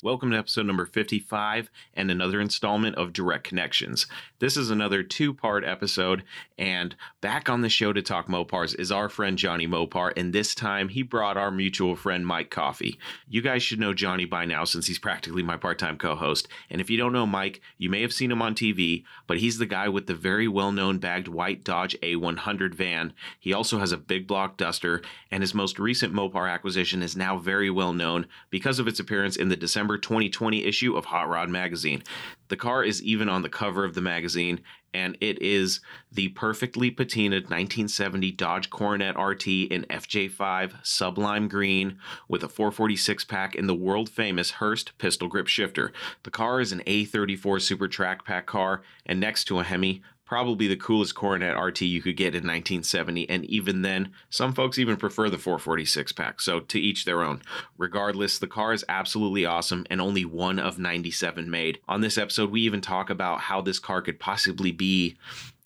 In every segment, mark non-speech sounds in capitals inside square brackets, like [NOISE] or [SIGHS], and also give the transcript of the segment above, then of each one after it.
Welcome to episode number 55 and another installment of Direct Connections. This is another two part episode, and back on the show to talk Mopars is our friend Johnny Mopar, and this time he brought our mutual friend Mike Coffee. You guys should know Johnny by now since he's practically my part time co host, and if you don't know Mike, you may have seen him on TV, but he's the guy with the very well known bagged white Dodge A100 van. He also has a big block duster, and his most recent Mopar acquisition is now very well known because of its appearance in the December 2020 issue of Hot Rod Magazine. The car is even on the cover of the magazine, and it is the perfectly patinaed 1970 Dodge Coronet RT in FJ5 Sublime Green with a 446 pack in the world famous Hurst pistol grip shifter. The car is an A34 Super Track Pack car, and next to a Hemi, probably the coolest Coronet RT you could get in 1970. And even then, some folks even prefer the 446 pack. So to each their own. Regardless, the car is absolutely awesome and only one of 97 made. On this episode, we even talk about how this car could possibly be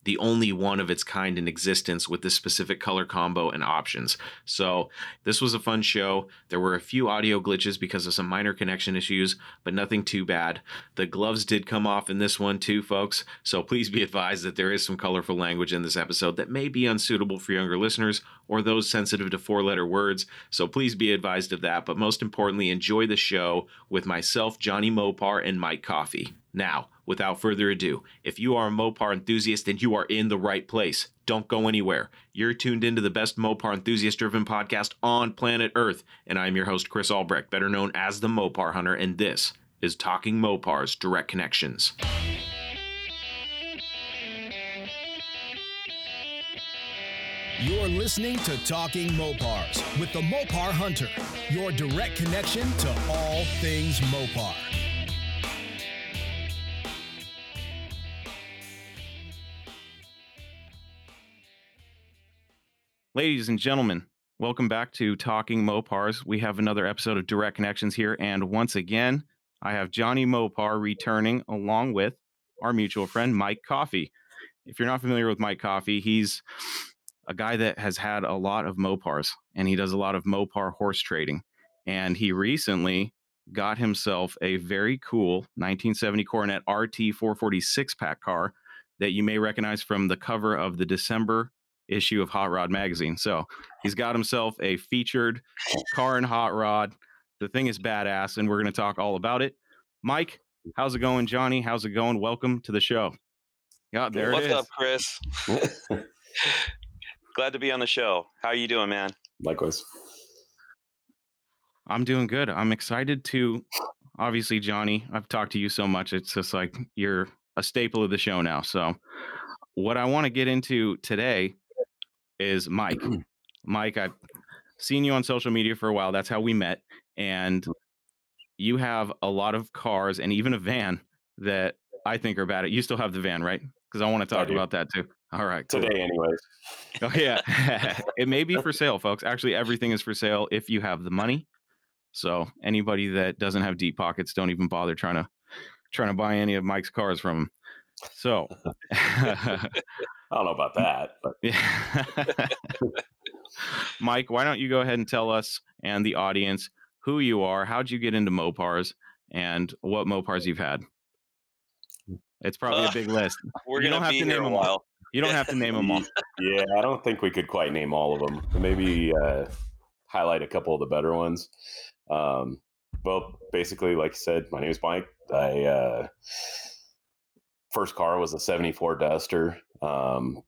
the only one of its kind in existence with this specific color combo and options. So, this was a fun show. There were a few audio glitches because of some minor connection issues, but nothing too bad. The gloves did come off in this one too, folks. So, please be advised that there is some colorful language in this episode that may be unsuitable for younger listeners or those sensitive to four letter words. So, please be advised of that. But most importantly, enjoy the show with myself, Johnny Mopar, and Mike Coffee. Now, without further ado, if you are a Mopar enthusiast, then you are in the right place. Don't go anywhere. You're tuned into the best Mopar enthusiast driven podcast on planet Earth, and I'm your host, Chris Albrecht, better known as the Mopar Hunter, and this is Talking Mopars Direct Connections. You're listening to Talking Mopars with the Mopar Hunter, your direct connection to all things Mopar. Ladies and gentlemen, welcome back to Talking Mopars. We have another episode of Direct Connections here, and once again, I have Johnny Mopar returning along with our mutual friend Mike Coffey. If you're not familiar with Mike Coffey, he's a guy that has had a lot of Mopars and he does a lot of Mopar horse trading. And he recently got himself a very cool 1970 Coronet RT 446 pack car that you may recognize from the cover of the December issue of Hot Rod magazine. So he's got himself a featured car and hot rod. The thing is badass, and we're going to talk all about it. Mike, how's it going? Johnny, how's it going? Welcome to the show. Yeah, there What's it is. up, Chris? [LAUGHS] Glad to be on the show. How are you doing, man? Likewise. I'm doing good. I'm excited to, obviously, Johnny. I've talked to you so much. It's just like you're a staple of the show now. So, what I want to get into today is Mike. Mm. Mike, I've seen you on social media for a while. That's how we met. And mm. you have a lot of cars and even a van that I think are bad. You still have the van, right? Because I want to talk about that too. All right. cool. Today, anyways. Oh yeah, [LAUGHS] [LAUGHS] it may be for sale, folks. Actually, everything is for sale if you have the money. So anybody that doesn't have deep pockets, don't even bother trying to trying to buy any of Mike's cars from him. So, [LAUGHS] I don't know about that, but yeah. [LAUGHS] Mike, why don't you go ahead and tell us and the audience who you are, how'd you get into Mopars, and what Mopars you've had? It's probably a Uh, big list. We're You don't gonna have be to name them all. You don't have to name them all. [LAUGHS] yeah, I don't think we could quite name all of them. Maybe uh, highlight a couple of the better ones. Um, well, basically, like you said, my name is Mike. I uh, first car was a '74 Duster. Um,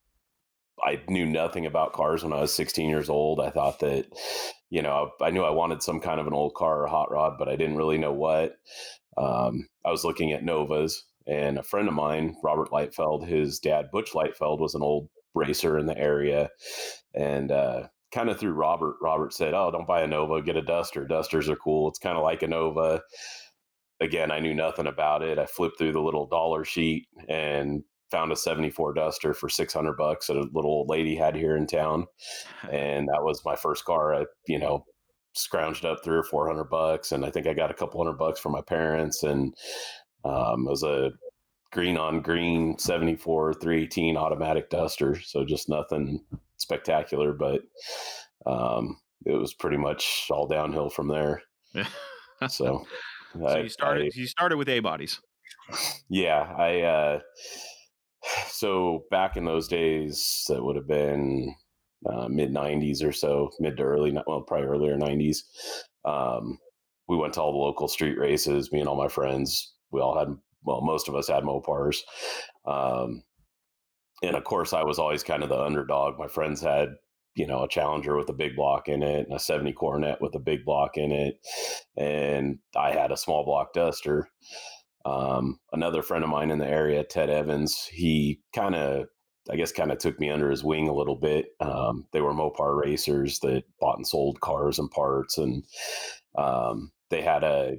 I knew nothing about cars when I was 16 years old. I thought that, you know, I knew I wanted some kind of an old car or hot rod, but I didn't really know what. Um, I was looking at Novas, and a friend of mine, Robert Lightfeld, his dad, Butch Lightfeld, was an old racer in the area. And uh, kind of through Robert, Robert said, Oh, don't buy a Nova, get a Duster. Dusters are cool. It's kind of like a Nova. Again, I knew nothing about it. I flipped through the little dollar sheet and found a 74 Duster for 600 bucks that a little old lady had here in town. [LAUGHS] And that was my first car. I, you know, scrounged up three or 400 bucks. And I think I got a couple hundred bucks from my parents. And um, it was a green on green 74 318 automatic duster. So just nothing spectacular, but um, it was pretty much all downhill from there. [LAUGHS] So So you started. I- you started with A bodies. yeah, I. Uh, [SIGHS] so back in those days, that would have been uh, mid '90s or so, mid to early, well, probably earlier '90s. Um, we went to all the local street races. Me and all my friends. We all had, well, most of us had Mopars. Um, and of course, I was always kind of the underdog. My friends had, you know, a Challenger with a big block in it, and a 70 Coronet with a big block in it, and I had a small block Duster. Um, another friend of mine in the area, Ted Evans, he kind of, I guess, kind of took me under his wing a little bit. Um, they were Mopar racers that bought and sold cars and parts, and um, they had a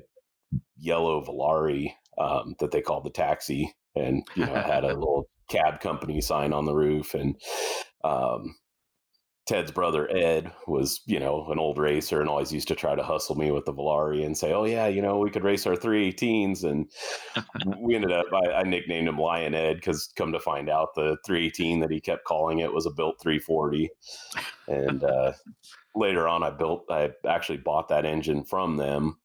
yellow Volare um, that they called the taxi, and you know, had a [LAUGHS] little cab company sign on the roof, and um, Ted's brother Ed was, you know, an old racer and always used to try to hustle me with the Volare and say, "Oh yeah, you know, we could race our 318s." And [LAUGHS] we ended up, I, I nicknamed him Lion Ed because, come to find out, the 318 that he kept calling it was a built 340. And [LAUGHS] uh, later on, I built, I actually bought that engine from them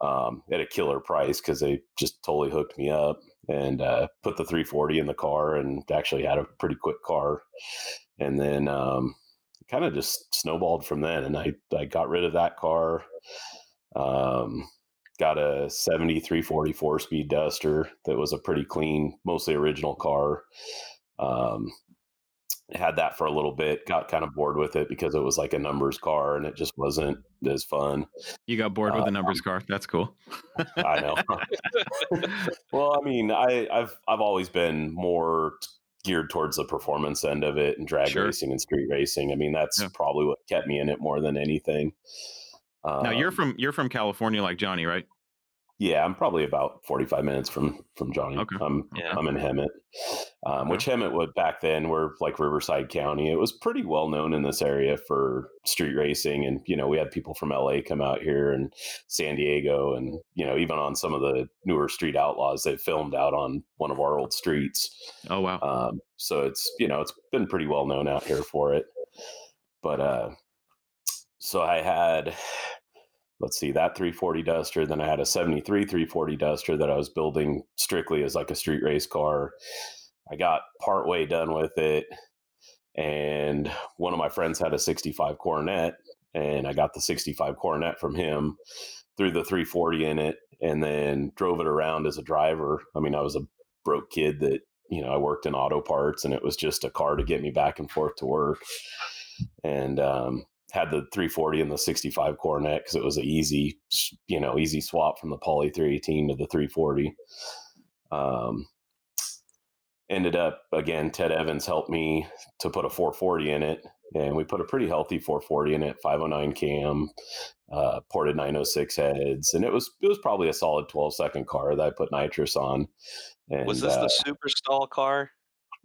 um, at a killer price because they just totally hooked me up and uh, put the 340 in the car and actually had a pretty quick car. And then um, kind of just snowballed from then. And I, I got rid of that car. Um, got a 7340 four speed duster that was a pretty clean, mostly original car. Um, had that for a little bit, got kind of bored with it because it was like a numbers car and it just wasn't as fun. You got bored with Uh, the numbers car. That's cool. I know. [LAUGHS] [LAUGHS] well, I mean, I, I've I've always been more geared towards the performance end of it and drag Sure. racing and street racing. I mean, that's Yeah. probably what kept me in it more than anything. now you're Um, from you're from California, like Johnny, right? Yeah, I'm probably about 45 minutes from from Johnny. Okay. I'm Yeah. I'm in Hemet, um, which Hemet would back then were like Riverside County. It was pretty well known in this area for street racing, and you know we had people from LA come out here and San Diego, and you know even on some of the newer street outlaws they filmed out on one of our old streets. Oh wow. Um, so it's you know it's been pretty well known out here for it. But uh, so I had let's see that 340 Duster, then I had a 73 340 Duster that I was building strictly as like a street race car. I got partway done with it, and one of my friends had a 65 Coronet, and I got the 65 Coronet from him, threw the 340 in it, and then drove it around as a driver. I mean, I was a broke kid that you know, I worked in auto parts and it was just a car to get me back and forth to work. And um, had the 340 and the 65 Coronet because it was an easy, you know, easy swap from the Poly 318 to the 340. Um, ended up again, Ted Evans helped me to put a 440 in it. And we put a pretty healthy 440 in it, 509 cam, uh, ported 906 heads, and it was it was probably a solid 12 second car that I put nitrous on. And, was this uh, the super stall car?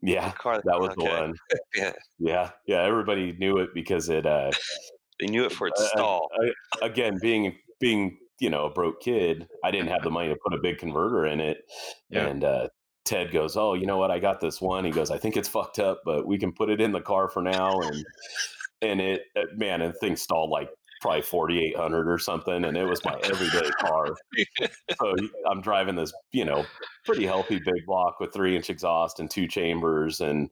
Yeah, that was the one. [LAUGHS] Yeah, Yeah, yeah. Everybody knew it because it. Uh, [LAUGHS] they knew it for its uh, stall. I- again, being being you know a broke kid, I didn't have the money to [LAUGHS] put a big converter in it, Yeah. and uh, Ted goes, "Oh, you know what? I got this one." He goes, "I think it's fucked up, but we can put it in the car for now." And and it, uh, man, and thing stalled like probably forty eight hundred or something, and it was my everyday car. [LAUGHS] so I'm driving this, you know, pretty healthy big block with three inch exhaust and two chambers, and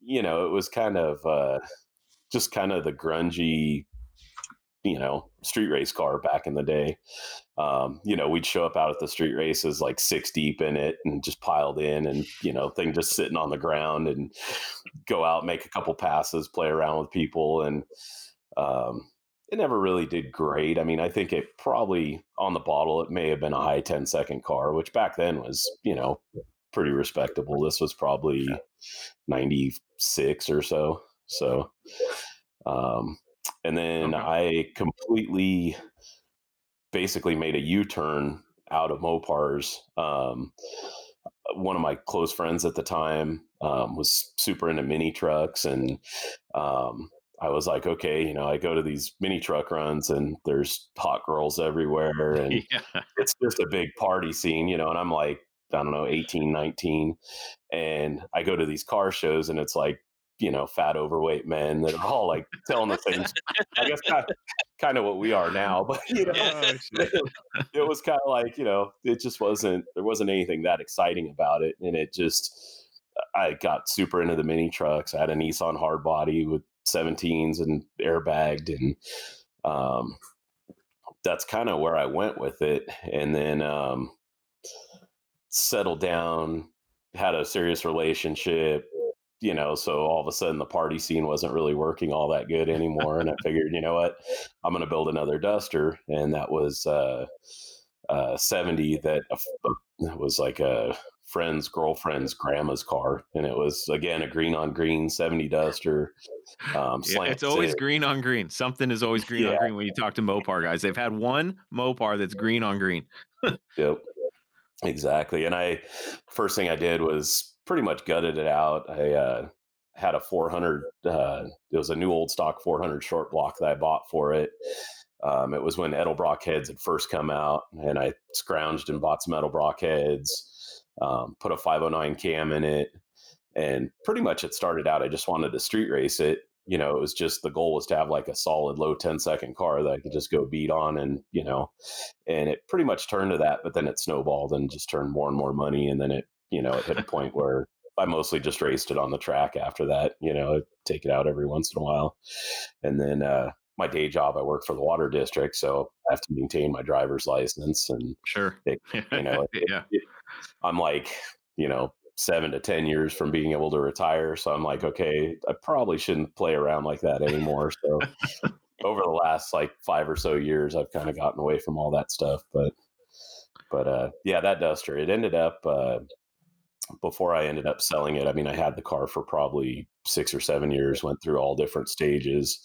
you know, it was kind of uh, just kind of the grungy, you know, street race car back in the day. Um, you know, we'd show up out at the street races like six deep in it and just piled in, and you know, thing just sitting on the ground, and go out, make a couple passes, play around with people, and um, it never really did great. I mean, I think it probably on the bottle, it may have been a high 10 second car, which back then was, you know, pretty respectable. This was probably 96 or so. So, um, and then. I completely basically made a U turn out of Mopars. Um, one of my close friends at the time um, was super into mini trucks and um, I was like, okay, you know, I go to these mini truck runs and there's hot girls everywhere [LAUGHS] and yeah. it's just a big party scene, you know, and I'm like, I don't know, 18, 19. And I go to these car shows and it's like you know fat overweight men that are all like telling the same. [LAUGHS] I guess kind of, kind of what we are now, but you know, Yeah. [LAUGHS] it, was kind of like you know it just wasn't there wasn't anything that exciting about it, and it just I got super into the mini trucks. I had a Nissan hardbody with 17s and airbagged, and um, that's kind of where I went with it, and then um, settled down, had a serious relationship. You know, so all of a sudden the party scene wasn't really working all that good anymore, and I [LAUGHS] figured, you know what, I'm going to build another Duster, and that was uh, uh, 70 that uh, was like a friend's girlfriend's grandma's car, and it was again a green on green 70 Duster. Um, Yeah, it's always six. green on green. Something is always green on green when you talk to Mopar guys. They've had one Mopar that's green on green. Yep. Exactly. And I first thing I did was pretty much gutted it out. I uh, had a 400. Uh, it was a new old stock 400 short block that I bought for it. Um, it was when Edelbrock heads had first come out, and I scrounged and bought some Edelbrock heads. Um, put a 509 cam in it, and pretty much it started out. I just wanted to street race it. You know, it was just the goal was to have like a solid low 10 second car that I could just go beat on, and you know, and it pretty much turned to that. But then it snowballed and just turned more and more money, and then it, you know, it hit a [LAUGHS] point where I mostly just raced it on the track after that. You know, I'd take it out every once in a while, and then uh, my day job, I work for the water district, so I have to maintain my driver's license, and Sure. It- you know, [LAUGHS] it- yeah. I'm like, you know, seven to ten years from being able to retire. So I'm like, okay, I probably shouldn't play around like that anymore. So over the last like five or so years, I've kind of gotten away from all that stuff. But but uh, yeah, that Duster, it ended up uh, before I ended up selling it. I mean, I had the car for probably six or seven years, went through all different stages.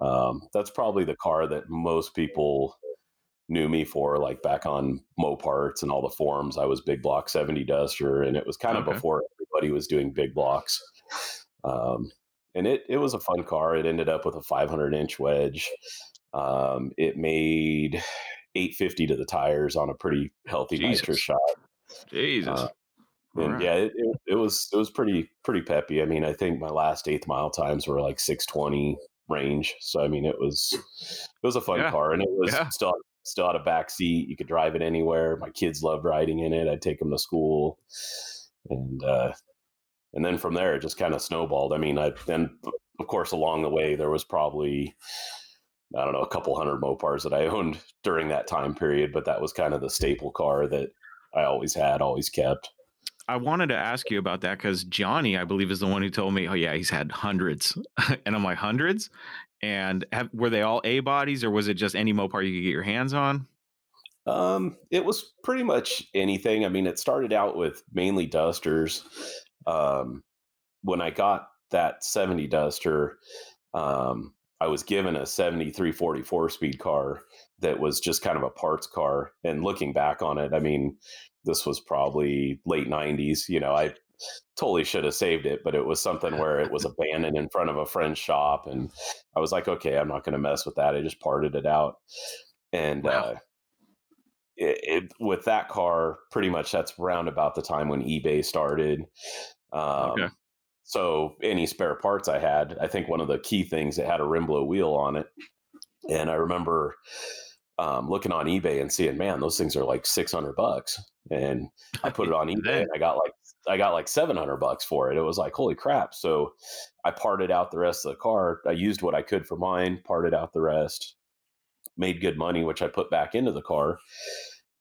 Um, that's probably the car that most people knew me for, like back on Moparts and all the forums. I was Big Block 70 Duster, and it was kind of Okay. before everybody was doing big blocks. Um, and it it was a fun car. It ended up with a 500 inch wedge. Um, it made 850 to the tires on a pretty healthy Jesus. nitro shot. Jesus. Uh, And right. yeah, it, it, it was it was pretty pretty peppy. I mean, I think my last eighth mile times were like 620 range. So I mean, it was it was a fun Yeah. car, and it was Yeah. still still had a back seat. You could drive it anywhere. My kids loved riding in it. I'd take them to school, and uh, and then from there it just kind of snowballed. I mean, I then of course along the way there was probably I don't know a couple hundred Mopars that I [LAUGHS] owned during that time period, but that was kind of the staple car that I always had, always kept. I wanted to ask you about that because Johnny, I believe, is the one who told me, oh, yeah, he's had hundreds. [LAUGHS] and I'm like, hundreds? And have, were they all A bodies or was it just any Mopar you could get your hands on? Um, it was pretty much anything. I mean, it started out with mainly dusters. Um, when I got that 70 duster, um, I was given a 7344 speed car that was just kind of a parts car. And looking back on it, I mean, this was probably late 90s. You know, I totally should have saved it, but it was something where it was abandoned in front of a friend's shop. And I was like, okay, I'm not going to mess with that. I just parted it out. And, Wow. uh, it, it, with that car, pretty much that's round about the time when eBay started. Um, Okay. So any spare parts I had, I think one of the key things it had a rim blow wheel on it, and I remember um, looking on eBay and seeing, man, those things are like six hundred bucks, and I [LAUGHS] put it on eBay and I got like I got like seven hundred bucks for it. It was like holy crap! So I parted out the rest of the car. I used what I could for mine, parted out the rest, made good money, which I put back into the car.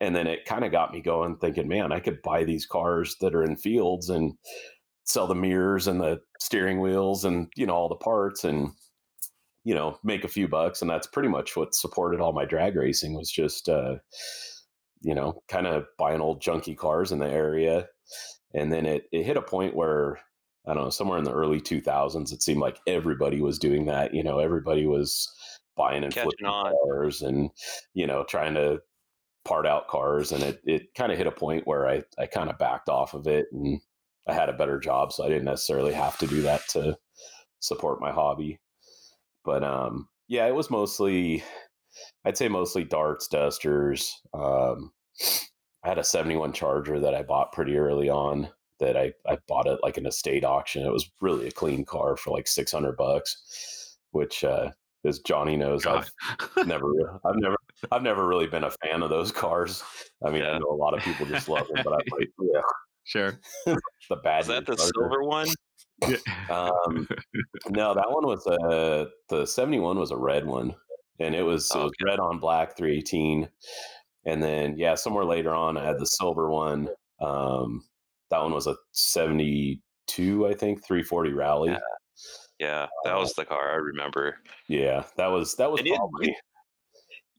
And then it kind of got me going, thinking, man, I could buy these cars that are in fields and sell the mirrors and the steering wheels and you know all the parts and you know make a few bucks and that's pretty much what supported all my drag racing was just uh you know kind of buying old junky cars in the area and then it it hit a point where i don't know somewhere in the early 2000s it seemed like everybody was doing that you know everybody was buying and Catching flipping on. cars and you know trying to part out cars and it it kind of hit a point where i i kind of backed off of it and I had a better job, so I didn't necessarily have to do that to support my hobby. But um, yeah, it was mostly, I'd say mostly darts, dusters. Um, I had a 71 Charger that I bought pretty early on that I I bought it like an estate auction. It was really a clean car for like six hundred bucks, which uh, as Johnny knows, God. I've never I've never I've never really been a fan of those cars. I mean, I know a lot of people just love them, but I'm like, [LAUGHS] yeah, sure. [LAUGHS] the bad. Is that the silver one? [LAUGHS] Um, no, that one was a the seventy one was a red one, and it was, it Oh, was red on black three eighteen, and then yeah, somewhere later on I had the silver one. Um, that one was a seventy two, I think, three forty rally. Yeah. Yeah, that was the car I remember. Yeah, that was that was And it- probably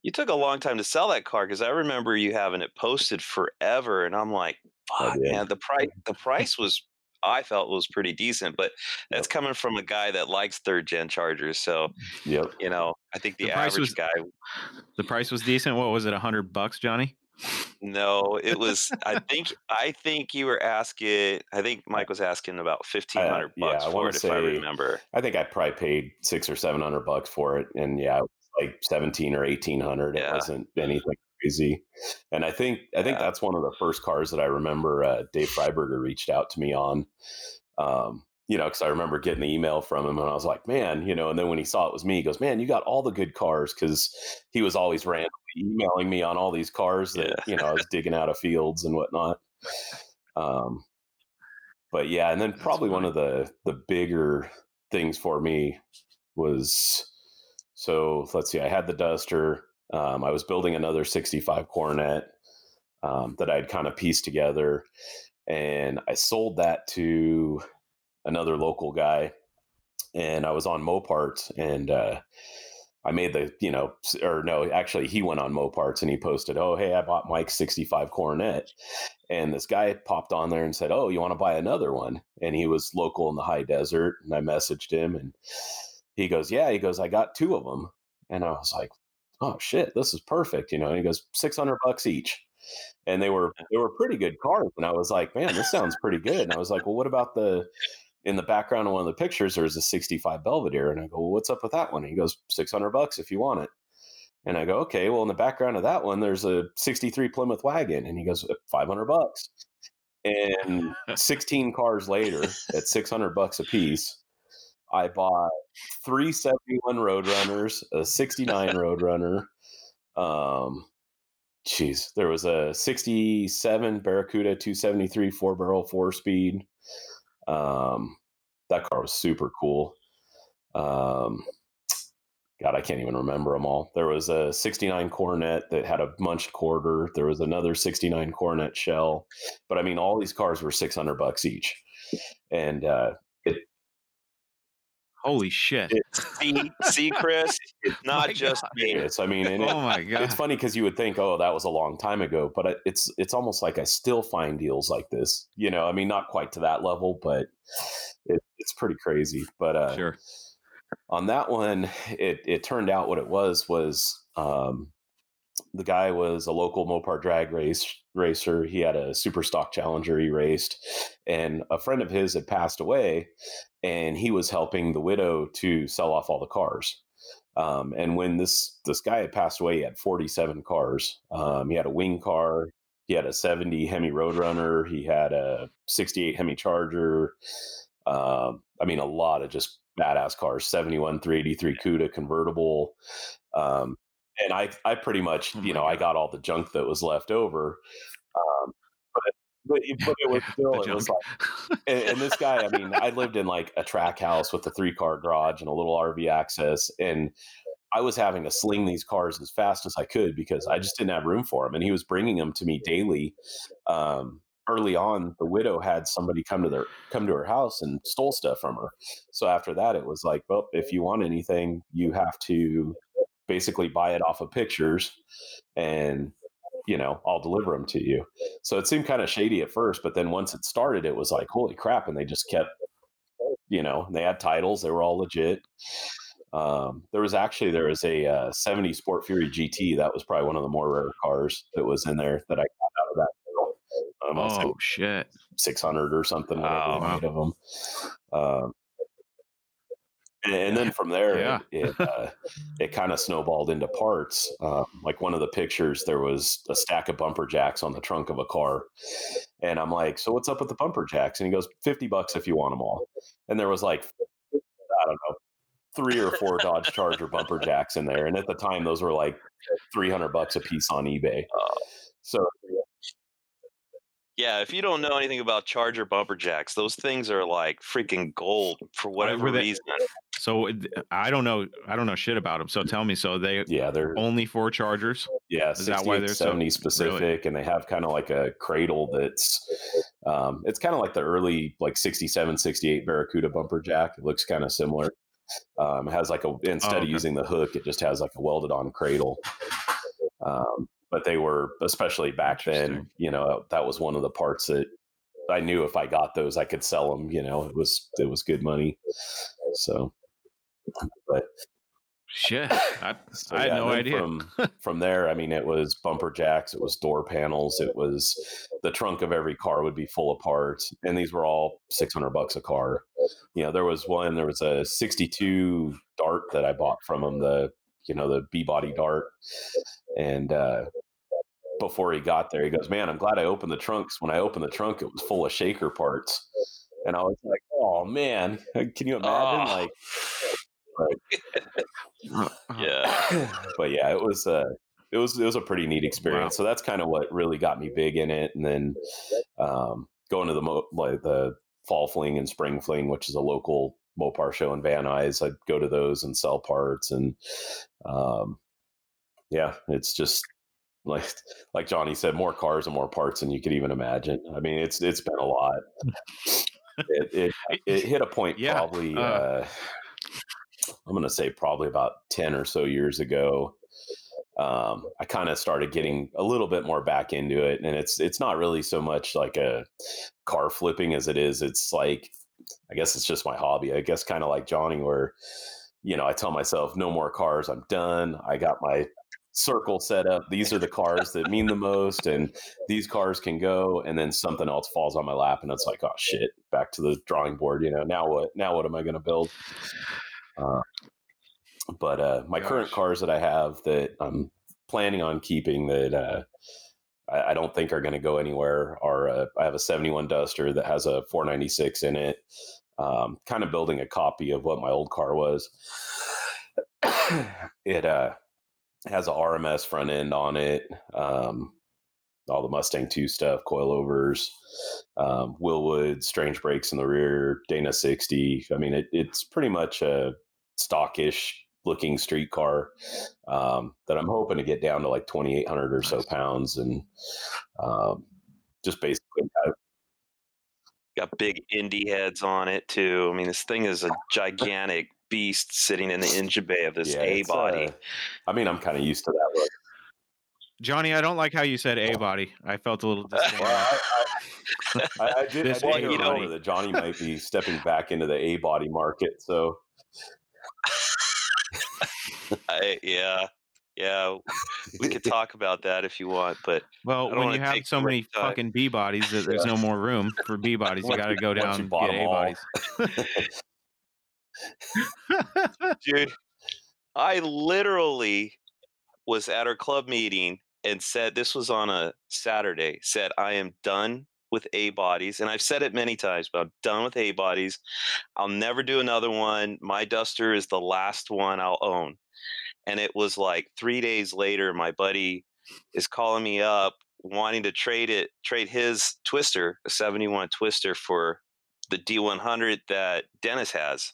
You took a long time to sell that car because I remember you having it posted forever, and I'm like, "Fuck, man!" The price, the price was, I felt was pretty decent, but that's coming from a guy that likes third gen Chargers. So yep. you know, I think the, The average was- guy. The price was decent. What was it? A hundred bucks, Johnny? No, it was. I [LAUGHS] think. I think you were asking. I think Mike was asking about fifteen hundred yeah, bucks I for wanna it, if I say- remember. I think I probably paid six or seven hundred bucks for it, and yeah, it was like seventeen or eighteen hundred. It wasn't anything crazy, and I think I think Yeah. that's one of the first cars that I remember uh, Dave Freiburger reached out to me on. Um, you know, because I remember getting the email from him, and I was like, man, you know. And then when he saw it was me, he goes, man, you got all the good cars, because he was always randomly emailing me on all these cars that Yeah. you know I was digging out of fields and whatnot. Um, but yeah, and then That's probably one of the the bigger things for me was so let's see, I had the Duster. Um, I was building another 65 Coronet um, that I'd kind of pieced together, and I sold that to another local guy. And I was on Moparts, and uh, I made the, you know, or no, actually, he went on Moparts and he posted, "Oh, hey, I bought Mike's 65 Coronet," and this guy popped on there and said, "Oh, you want to buy another one?" And he was local in the high desert, and I messaged him, and he goes, "Yeah," he goes, "I got two of them," and I was like, "Oh shit, this is perfect," you know. And he goes, 600 bucks each." And they were they were pretty good cars, and I was like, "Man, this sounds pretty good." And I was like, "Well, what about the in the background of one of the pictures? There's a '65 Belvedere," and I go, "Well, what's up with that one?" And he goes, 600 bucks if you want it." And I go, "Okay, well, in the background of that one, there's a '63 Plymouth wagon," and he goes, uh, 500 bucks. And [LAUGHS] 16 cars later, at 600 bucks a piece, I bought three 71 Roadrunners, a 69 Roadrunner. Um, jeez, there was a 67 Barracuda 273 four barrel four speed. Um, that car was super cool. Um, God, I can't even remember them all. There was a 69 Coronet that had a munched quarter. There was another 69 Coronet shell. But I mean, all these cars were 600 bucks each. And uh, Holy shit! See, see, Chris, it's [LAUGHS] not My just God. me. it's, I mean, and it- Oh my god! it's funny because you would think, oh, that was a long time ago, but it's it's almost like I still find deals like this. You know, I mean, not quite to that level, but it, it's pretty crazy. But uh, Sure. on that one, it it turned out what it was was um, the guy was a local Mopar drag race racer. He had a super stock Challenger he raced, and a friend of his had passed away, and he was helping the widow to sell off all the cars. Um, and when this this guy had passed away, he had 47 cars. Um, he had a wing car. He had a 70 Hemi Roadrunner. He had a 68 Hemi Charger. Um, I mean, a lot of just badass cars. 71 383 CUDA convertible. Um, and I, I pretty much, Oh you know, I got all the junk that was left over. Um, but, but, but it was [LAUGHS] still, it was like, and, and this guy, I mean, I lived in like a track house with a three car garage and a little RV access. And I was having to sling these cars as fast as I could because I just didn't have room for them. And he was bringing them to me daily. Um, early on, the widow had somebody come to their come to her house and stole stuff from her. So after that, it was like, well, if you want anything, you have to basically buy it off of pictures, and you know, I'll deliver them to you. So it seemed kind of shady at first, but then once it started, it was like, holy crap! And they just kept, you know, they had titles, they were all legit. Um, there was actually there was a uh, 70 Sport Fury GT that was probably one of the more rare cars that was in there that I got out of that. Um, oh shit! 600 or something whatever Wow. of them. Um, and, and then from there, Yeah. it it, uh, it kind of snowballed into parts. Um, like one of the pictures, there was a stack of bumper jacks on the trunk of a car, and I'm like, "So what's up with the bumper jacks?" And he goes, 50 bucks if you want them all." And there was like, I don't know, three or four Dodge Charger bumper jacks in there, and at the time, those were like 300 bucks a piece on eBay. So Yeah, if you don't know anything about Charger bumper jacks, those things are like freaking gold for whatever reason. So I don't know. I don't know shit about them. So tell me. So they yeah, they're only four chargers. Yeah, Is that why they're so- 70 specific, and they have kind of like a cradle that's, um, it's kind of like the early like 67, 68 Barracuda bumper jack. It looks kind of similar. Um, it has like a instead Oh, okay. of using the hook, it just has like a welded on cradle. Um, but they were especially back then. You know, that was one of the parts that I knew if I got those, I could sell them. You know, it was it was good money. So, but Shit, [LAUGHS] I, so, I had yeah, no idea. From, [LAUGHS] from there, I mean, it was bumper jacks, it was door panels, it was the trunk of every car would be full of parts, and these were all six hundred bucks a car. You know, there was one, there was a '62 Dart that I bought from him, the you know the B body Dart, and uh, before he got there, he goes, "Man, I'm glad I opened the trunks. When I opened the trunk, it was full of shaker parts." And I was like, "Oh man, can you imagine?" Oh. Like, [LAUGHS] Yeah. [CLEARS THROAT] but yeah, it was uh it was it was a pretty neat experience. So that's kind of what really got me big in it. And then um, going to the mo- like the fall fling and spring fling, which is a local Mopar show in Van Nuys, I'd go to those and sell parts. And um, yeah, it's just [LAUGHS] like like Johnny said, more cars and more parts than you could even imagine. I mean, it's it's been a lot. [LAUGHS] it, it it hit a point Yeah, probably uh, uh, i'm going to say probably about 10 or so years ago um, i kind of started getting a little bit more back into it and it's it's not really so much like a car flipping as it is it's like i guess it's just my hobby i guess kind of like johnny where you know i tell myself no more cars i'm done i got my circle set up these are the cars that mean the most and these cars can go and then something else falls on my lap and it's like oh shit back to the drawing board you know now what now what am i going to build uh, but uh, my current cars that i have that i'm planning on keeping that uh, I, I don't think are going to go anywhere are uh, i have a 71 duster that has a 496 in it um, kind of building a copy of what my old car was [COUGHS] it uh has a RMS front end on it. Um, all the Mustang 2 stuff, coilovers, um, Wilwood, strange brakes in the rear, Dana 60. I mean, it, it's pretty much a stockish looking street car um, that I'm hoping to get down to like 2,800 or so pounds and um, just basically have Got big Indy heads on it too. I mean, this thing is a gigantic beast sitting in the engine bay of this yeah, A body. uh, I mean, I'm kind of used to that look. Johnny, I don't like how you said a body. I felt a little disappointed. [LAUGHS] Well, I, I, I, I did, I This did A hear a body. rumor that Johnny might be stepping back into the A body market. So I, yeah, yeah. We could [LAUGHS] talk about that if you want, but well, when you have so many time. fucking B bodies, that there's no [LAUGHS] more room for B [LAUGHS] bodies. You got to go down and get A bodies. dude, I literally was at our club meeting and said this was on a Saturday. Said I am done with A bodies, and I've said it many times, but I'm done with A bodies. I'll never do another one. My Duster is the last one I'll own. And it was like three days later, my buddy is calling me up wanting to trade it, trade his Twister, a 71 Twister, for the D100 that Dennis has.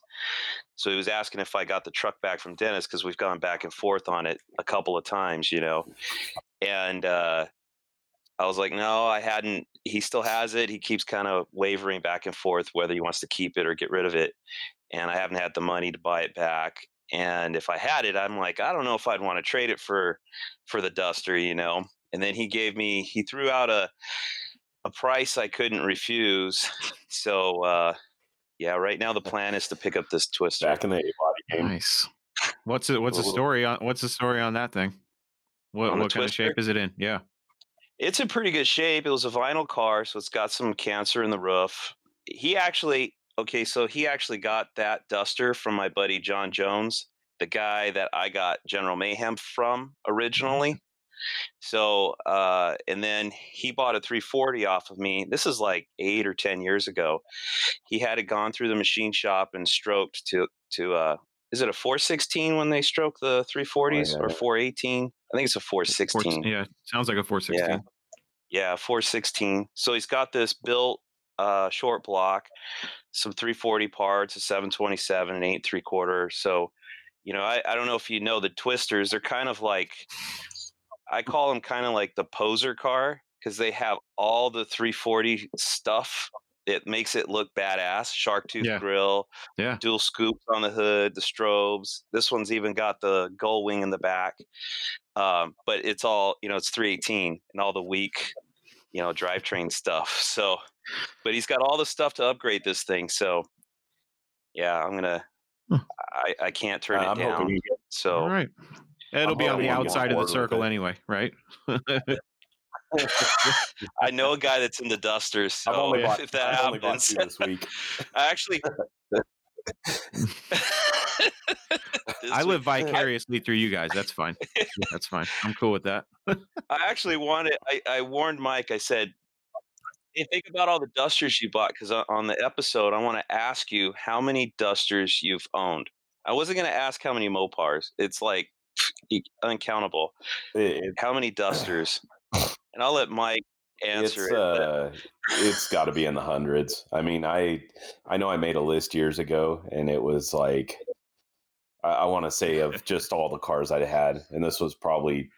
So he was asking if I got the truck back from Dennis because we've gone back and forth on it a couple of times, you know. And uh, I was like, no, I hadn't. He still has it. He keeps kind of wavering back and forth whether he wants to keep it or get rid of it. And I haven't had the money to buy it back. And if I had it, I'm like, I don't know if I'd want to trade it for for the Duster, you know. And then he gave me, he threw out a a price I couldn't refuse. [LAUGHS] So uh, yeah, right now the plan is to pick up this Twister. back in the A body game. Nice. What's it? What's the story on? What's the story on that thing? What On the what kind of shape is it in? Yeah. It's in pretty good shape. It was a vinyl car, so it's got some cancer in the roof. He actually, okay, so he actually got that duster from my buddy John Jones, the guy that I got General Mayhem from originally. So, uh, and then he bought a 340 off of me. This is like eight or 10 years ago. He had it gone through the machine shop and stroked to, to, uh, is it a 416 when they stroke the 340s yeah. or 418? I think it's a 416. Four- yeah, sounds like a 416. Yeah. Yeah, 416. So he's got this built uh, short block, some 340 parts, a 727, and eight three quarter. So, you know, I, I don't know if you know the twisters. They're kind of like, I call them kind of like the poser car because they have all the 340 stuff. It makes it look badass. Shark tooth Yeah. grill, Yeah. dual scoops on the hood, the strobes. This one's even got the gull wing in the back. Um, but it's all, you know, it's 318 and all the weak, you know, drivetrain stuff. [LAUGHS] So, but he's got all the stuff to upgrade this thing. So, yeah, I'm gonna. Hmm. I, I can't turn it I'm down. get So All right. It'll I'm be on the hoping you get outside of the circle anyway, right? [LAUGHS] I know a guy that's in the dusters. So if, bought, if that I've happens, this week. [LAUGHS] I actually. [LAUGHS] I week- live vicariously through you guys. That's fine. That's fine. I'm cool with that. I actually wanted. I, I warned Mike. I said, "Hey, think about all the dusters you bought because on the episode, I want to ask you how many dusters you've owned. I wasn't going to ask how many Mopars. It's like uncountable. It- How many dusters? [LAUGHS] And I'll let Mike answer it's it. Uh, it's got to be in the hundreds. I mean, I I know I made a list years ago, and it was like I, I want to say of just all the cars I had, and this was probably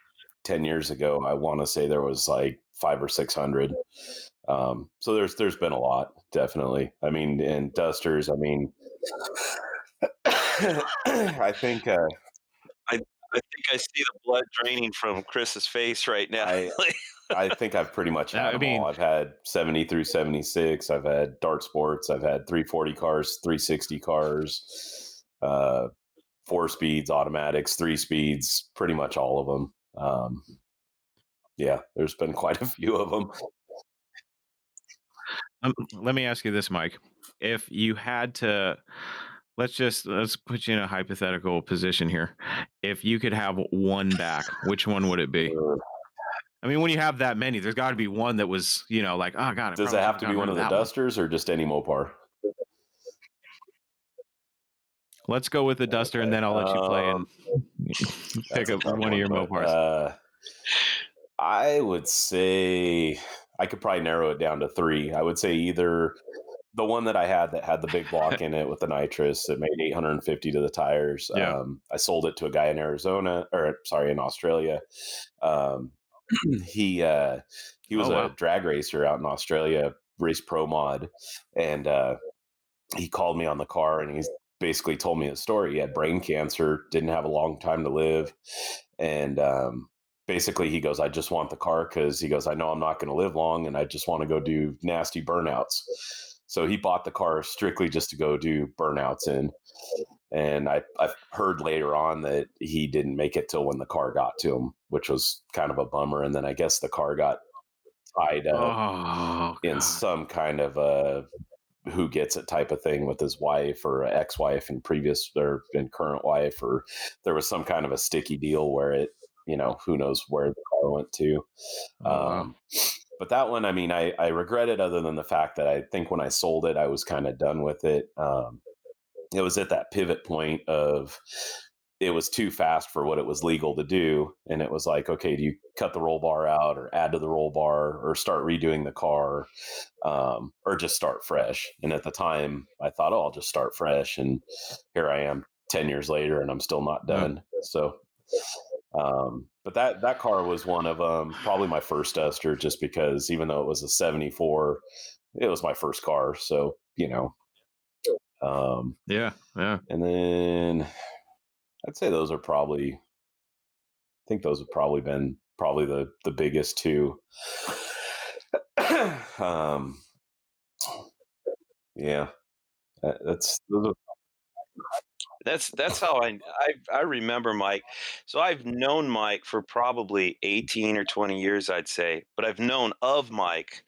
ten years ago. I want to say there was like five or six hundred. Um, so there's there's been a lot, definitely. I mean, and dusters. I mean, [COUGHS] I think uh, I think I see the blood draining from Chris's face right now. I- [LAUGHS] I think I've pretty much had I them mean- all. I've had 70 through 76. I've had dart sports. I've had 340 cars, 360 cars, uh, four speeds, automatics, three speeds, pretty much all of them. Um, yeah, there's been quite a few of them. Um, let me ask you this, Mike. If you had to, let's just let's put you in a hypothetical position here. If you could have one back, which one would it be? I mean, when you have that many, there's got to be one that was, you know, like, oh god, I Does it have to be one of the dusters or just any Mopar? Let's go with the duster, and then I'll let you play and [LAUGHS] pick up one of your Mopars. Uh, I would say I could probably narrow it down to three. I would say either the one that I had that had the big block [LAUGHS] in it with the nitrous that made 850 to the tires. Yeah. Um, I sold it to a guy in Arizona, or sorry, in Australia. Um, [CLEARS THROAT] he uh, he was Oh, wow. a drag racer out in Australia, race pro mod, and uh, he called me on the car and he's basically told me his story. He had brain cancer, didn't have a long time to live, and um, basically he goes, "I just want the car because he goes, I know I'm not going to live long, and I just want to go do nasty burnouts." So he bought the car strictly just to go do burnouts in. And I, I've heard later on that he didn't make it till when the car got to him, which was kind of a bummer. And then I guess the car got tied up oh, in some kind of a who gets it type of thing with his wife or ex-wife and previous or and current wife or there was some kind of a sticky deal where it you know who knows where the car went to. Oh, um, but that one i mean I, I regret it other than the fact that i think when i sold it i was kind of done with it. Um, it was at that pivot point of it was too fast for what it was legal to do and it was like okay do you cut the roll bar out or add to the roll bar or start redoing the car? Um, or just start fresh. And at the time i thought oh i'll just start fresh and here i am 10 years later and i'm still not done. So um, but that that car was one of um, probably my first duster just because even though it was a 74 it was my first car so you know um, yeah, yeah. and then I'd say those are probably I think those have probably been probably the the biggest two. [CLEARS THROAT] um yeah. That- That's those are, That's that's how I, I I remember Mike. So I've known Mike for probably 18 or 20 years, I'd say, but I've known of Mike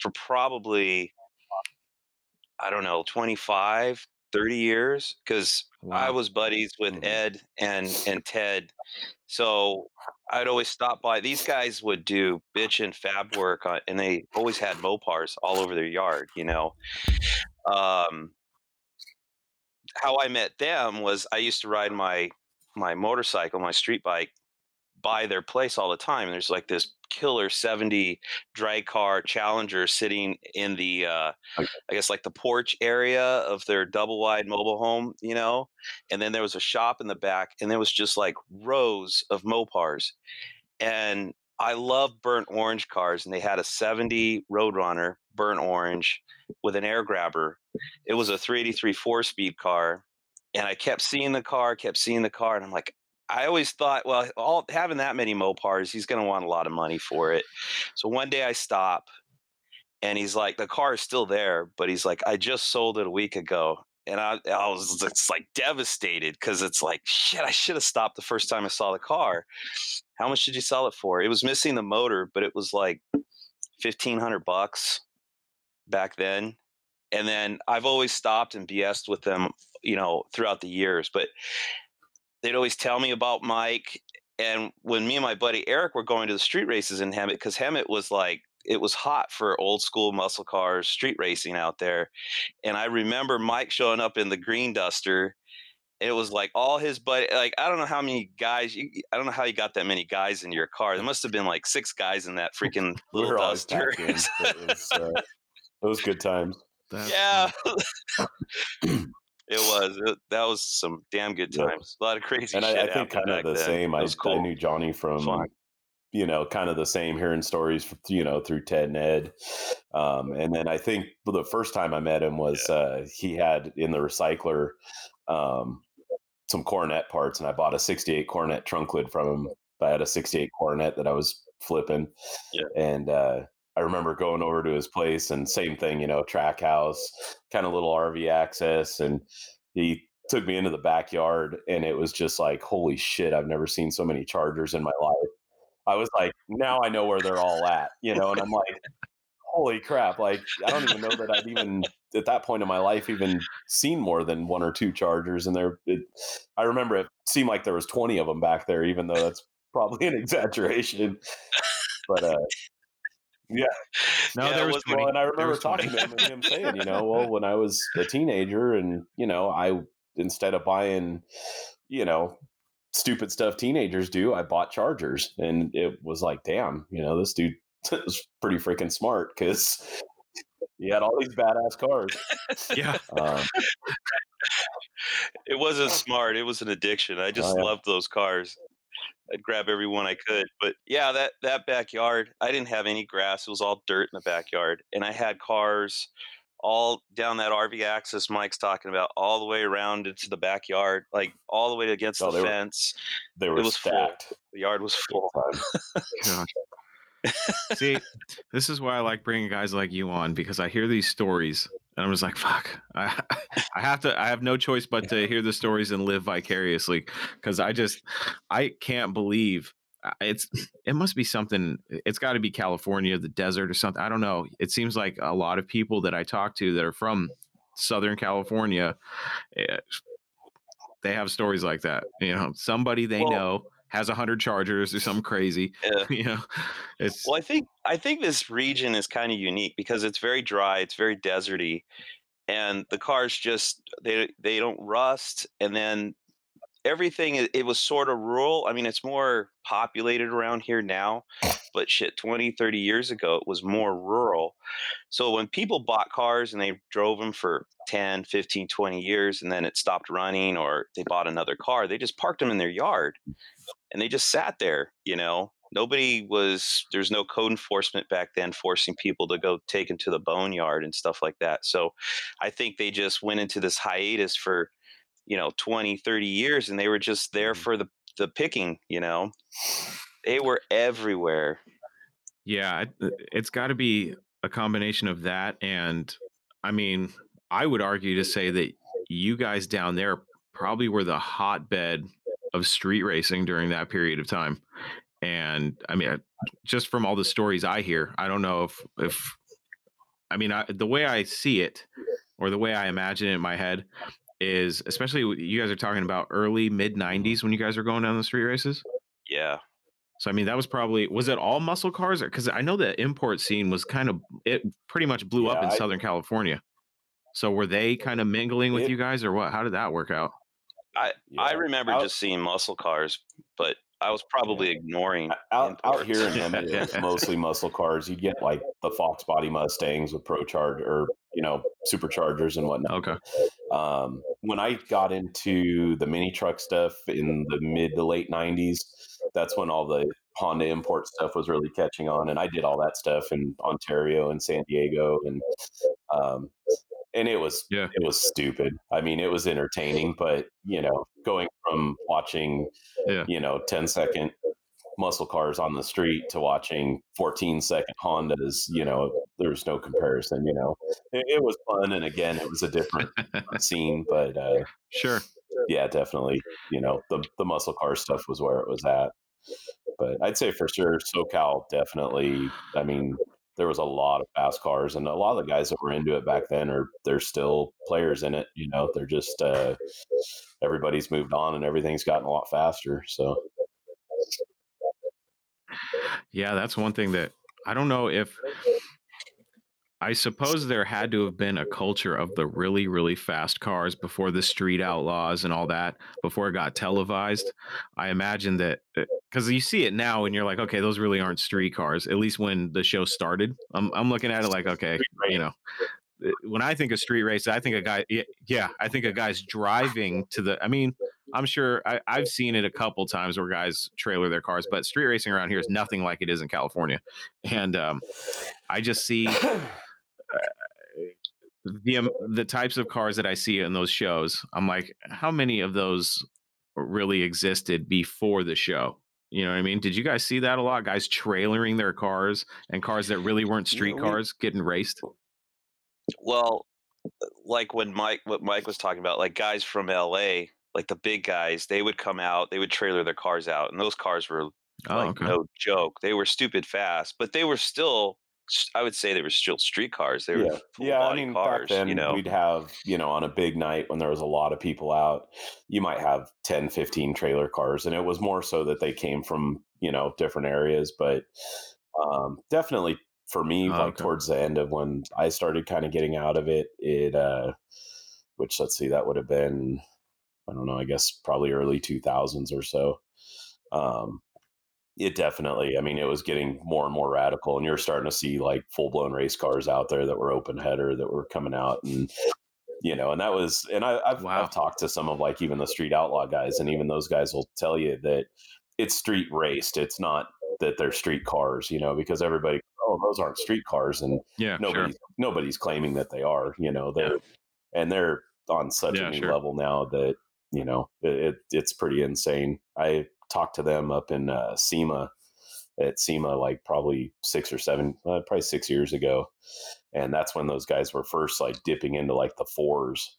for probably I don't know, 25, 30 years because I was buddies with Mhm. Ed and and Ted. So I'd always stop by. These guys would do bitch and fab work on, and they always had Mopars all over their yard, you know. Um, how I met them was I used to ride my my motorcycle, my street bike, by their place all the time. And there's like this killer 70 drag car Challenger sitting in the uh Okay. I guess like the porch area of their double wide mobile home, you know. And then there was a shop in the back and there was just like rows of Mopars. And I love burnt orange cars and they had a 70 Roadrunner burnt orange with an air grabber. It was a 383 four-speed car and I kept seeing the car, kept seeing the car and I'm like I always thought, well, all having that many Mopars, he's going to want a lot of money for it. So one day I stop and he's like, the car is still there, but he's like, I just sold it a week ago. And I, I was it's like devastated because it's like, shit, I should have stopped the first time I saw the car. How much did you sell it for? It was missing the motor, but it was like 1500 bucks back then. And then I've always stopped and BS'd with them, you know, throughout the years, but they'd always tell me about Mike. And when me and my buddy Eric were going to the street races in Hemet, because Hemet was like, it was hot for old school muscle cars, street racing out there. And I remember Mike showing up in the green duster. It was like all his buddy, like, I don't know how many guys, you, I don't know how you got that many guys in your car. There must have been like six guys in that [LAUGHS] freaking little were always duster. It was, uh, it was good times. [LAUGHS] That's yeah. [LAUGHS] It was. It, that was some damn good Yeah. times. A lot of crazy and shit. I, I think kind of the then. same. I, cool. I knew Johnny from Fun. You know kind of the same hearing stories you know through Ted and Ed, um, and then I think the first time I met him was uh, he had in the recycler um, some coronet parts, and I bought a '68 coronet trunk lid from him. [LAUGHS] I had a '68 coronet that I was flipping, Yeah. and uh, I remember going over to his place and same thing, you know, track house, kind of little RV access, and he took me into the backyard and it was just like holy shit i've never seen so many chargers in my life i was like now i know where they're all at you know and i'm like holy crap like i don't even know that i've even at that point in my life even seen more than one or two chargers and there it, i remember it seemed like there was 20 of them back there even though that's probably an exaggeration but uh yeah No, Yeah, there was was- 20. well, and I remember was 20. talking to him and him saying, you know, well, [LAUGHS] when I was a teenager, and you know, I instead of buying, you know, stupid stuff teenagers do, I bought Chargers, and it was like, damn, you know, this dude [LAUGHS] was pretty freaking smart because [LAUGHS] he had all these badass cars. [LAUGHS] Yeah. Um, It wasn't smart. It was an addiction. I just yeah. loved those cars. I'd grab every one I could. But yeah, that that backyard, I didn't have any grass. It was all dirt in the backyard, and I had cars all down that RV axis Mike's talking about, all the way around into the backyard, like all the way against Oh, the they were fence. they were was full. The yard was full. Gosh. [LAUGHS] See, this is why I like bringing guys like you on because I hear these stories and I'm just like, fuck. [LAUGHS] I, I have to. I have no choice but to hear the stories and live vicariously because I just I can't believe it's. It must be something. It's got to be California, the desert, or something. I don't know. It seems like a lot of people that I talk to that are from Southern California. eh, They have stories like that. You know, somebody they Well- know has a hundred chargers or something crazy. Yeah. [LAUGHS] you know, it's Well, I think I think this region is kind of unique because it's very dry, it's very deserty, and the cars just they they don't rust, and then everything it, was sort of rural. I mean, it's more populated around here now, [LAUGHS] but shit 20, 30 years ago it was more rural. So when people bought cars and they drove them for 10, 15, 20 years and then it stopped running or they bought another car, they just parked them in their yard and they just sat there, you know. Nobody was there's no code enforcement back then forcing people to go take them to the boneyard and stuff like that. So I think they just went into this hiatus for, you know, 20, 30 years and they were just there Mhm. for the the picking, you know. They were everywhere. Yeah, it, it's got to be a combination of that. And I mean, I would argue to say that you guys down there probably were the hotbed of street racing during that period of time. And I mean, just from all the stories I hear, I don't know if, if, I mean, I, the way I see it, or the way I imagine it in my head is, especially you guys are talking about early mid '90s when you guys were going down the street races. Yeah. So I mean, that was probably was it all muscle cars? Because I know the import scene was kind of it pretty much blew up in I- Southern California. So were they kind of mingling with It- you guys, or what? How did that work out? I Yeah. remember Out- just seeing muscle cars, but I was probably ignoring out out here in [LAUGHS] Hemet, it's mostly muscle cars. You'd get like the Fox body Mustangs with Pro Charge or you know superchargers and whatnot. Okay. Um, when I got into the mini truck stuff in the mid to late '90s, that's when all the Honda import stuff was really catching on, and I did all that stuff in Ontario and San Diego, and um, and it was Yeah. it was stupid. I mean, it was entertaining, but you know, going from watching Yeah. you know 10 second muscle cars on the street to watching 14 second Hondas, you know, there's no comparison, you know. It, it was fun and again, it was a different [LAUGHS] scene, but uh Sure. yeah, definitely, you know, the the muscle car stuff was where it was at. But I'd say for sure SoCal definitely, I mean, there was a lot of fast cars and a lot of the guys that were into it back then are they're still players in it, you know. They're just uh everybody's moved on and everything's gotten a lot faster, so Yeah, that's one thing that I don't know if I suppose there had to have been a culture of the really, really fast cars before the street outlaws and all that, before it got televised. I imagine that because you see it now and you're like, okay, those really aren't street cars, at least when the show started. I'm, I'm looking at it like, okay, you know, uh, when I think of street race, I think a guy, yeah, I think a guy's driving to the, I mean, I'm sure I, I've seen it a couple times where guys trailer their cars, but street racing around here is nothing like it is in California. And um, I just see the um, the types of cars that I see in those shows. I'm like, how many of those really existed before the show? You know what I mean? Did you guys see that a lot? Guys trailering their cars and cars that really weren't street cars getting raced. Well, like when Mike, what Mike was talking about, like guys from LA, like the big guys, they would come out, they would trailer their cars out, and those cars were Oh, like okay. no joke. They were stupid fast, but they were still, I would say, they were still street cars. They were yeah, yeah. I mean, cars. back then you know, we'd have, you know, on a big night when there was a lot of people out, you might have 10, 15 trailer cars, and it was more so that they came from, you know, different areas. But um, definitely for me, Oh, like okay. towards the end of when I started kind of getting out of it, it, uh, which let's see, that would have been, I don't know, I guess probably early 2000s or so. Um, it definitely, I mean, it was getting more and more radical, and you're starting to see like full blown race cars out there that were open header that were coming out, and you know, and that was, and I, I've, Wow. I've talked to some of like even the street outlaw guys, and even those guys will tell you that it's street raced. It's not that they're street cars, you know, because everybody, oh, those aren't street cars, and Yeah, sure. nobody's nobody's claiming that they are, you know, they're and they're on such Yeah, a new sure. level now that you know it, it it's pretty insane. I talked to them up in uh, SEMA at SEMA like probably six or seven, uh, probably six years ago, and that's when those guys were first like dipping into like the fours,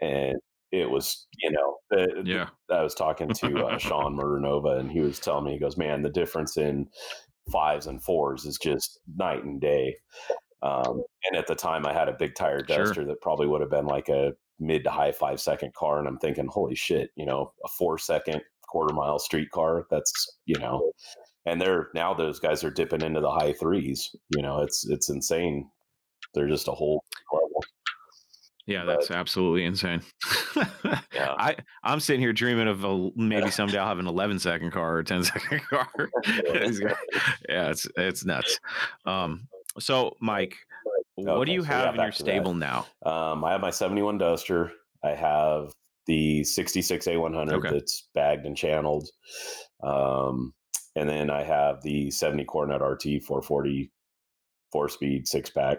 and it was you know the, the- Yeah. I was talking to uh, [LAUGHS] Sean Murdernova, and he was telling me, he goes, "Man, the difference in fives and fours is just night and day." Um, and at the time, I had a big tire Sure. duster that probably would have been like a mid to high five second car, and I'm thinking, "Holy shit!" You know, a four second quarter mile street car. That's you know, and they're now those guys are dipping into the high threes. You know, it's it's insane. They're just a whole level. Yeah, that's absolutely insane. [LAUGHS] Yeah. I I'm sitting here dreaming of a, maybe [LAUGHS] someday I'll have an 11 second car or 10 [LAUGHS] second car. Yeah, it's it's nuts. Um, so Mike, what Okay, do you so yeah, have in your to that. stable now? Um, I have my 71 Duster. I have the 66 A100 Okay. that's bagged and channeled. Um, and then I have the 70 Coronet RT 440 four speed six pack,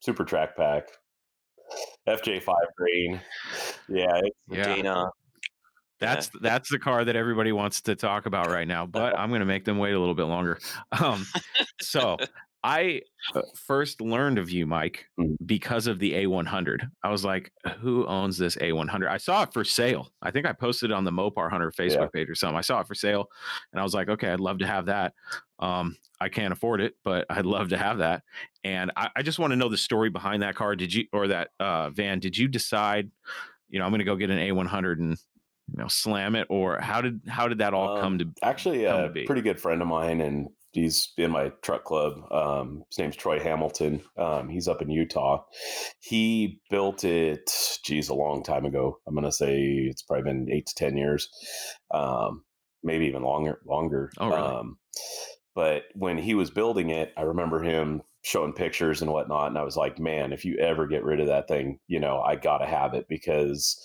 super track pack, FJ5 green. Yeah, it's, Yeah. Dana. That's that's the car that everybody wants to talk about right now, but [LAUGHS] I'm going to make them wait a little bit longer. Um, so I uh, first learned of you, Mike, Mhm. because of the A100. I was like, who owns this A100? I saw it for sale. I think I posted it on the Mopar Hunter Facebook page or something. I saw it for sale and I was like, okay, I'd love to have that. Um, I can't afford it, but I'd love to have that. And I, I just want to know the story behind that car. Did you, or that uh, van, did you decide, you know, I'm going to go get an A100 and, you know, slam it? Or how did, how did that all Um, come to? Actually, come to a be? pretty good friend of mine, and he's in my truck club. Um, his name's Troy Hamilton. Um, he's up in Utah. He built it, geez, a long time ago. I'm going to say it's probably been eight to 10 years, um, maybe even longer. longer. Oh, really? Um, but when he was building it, I remember him showing pictures and whatnot. And I was like, man, if you ever get rid of that thing, you know, I got to have it because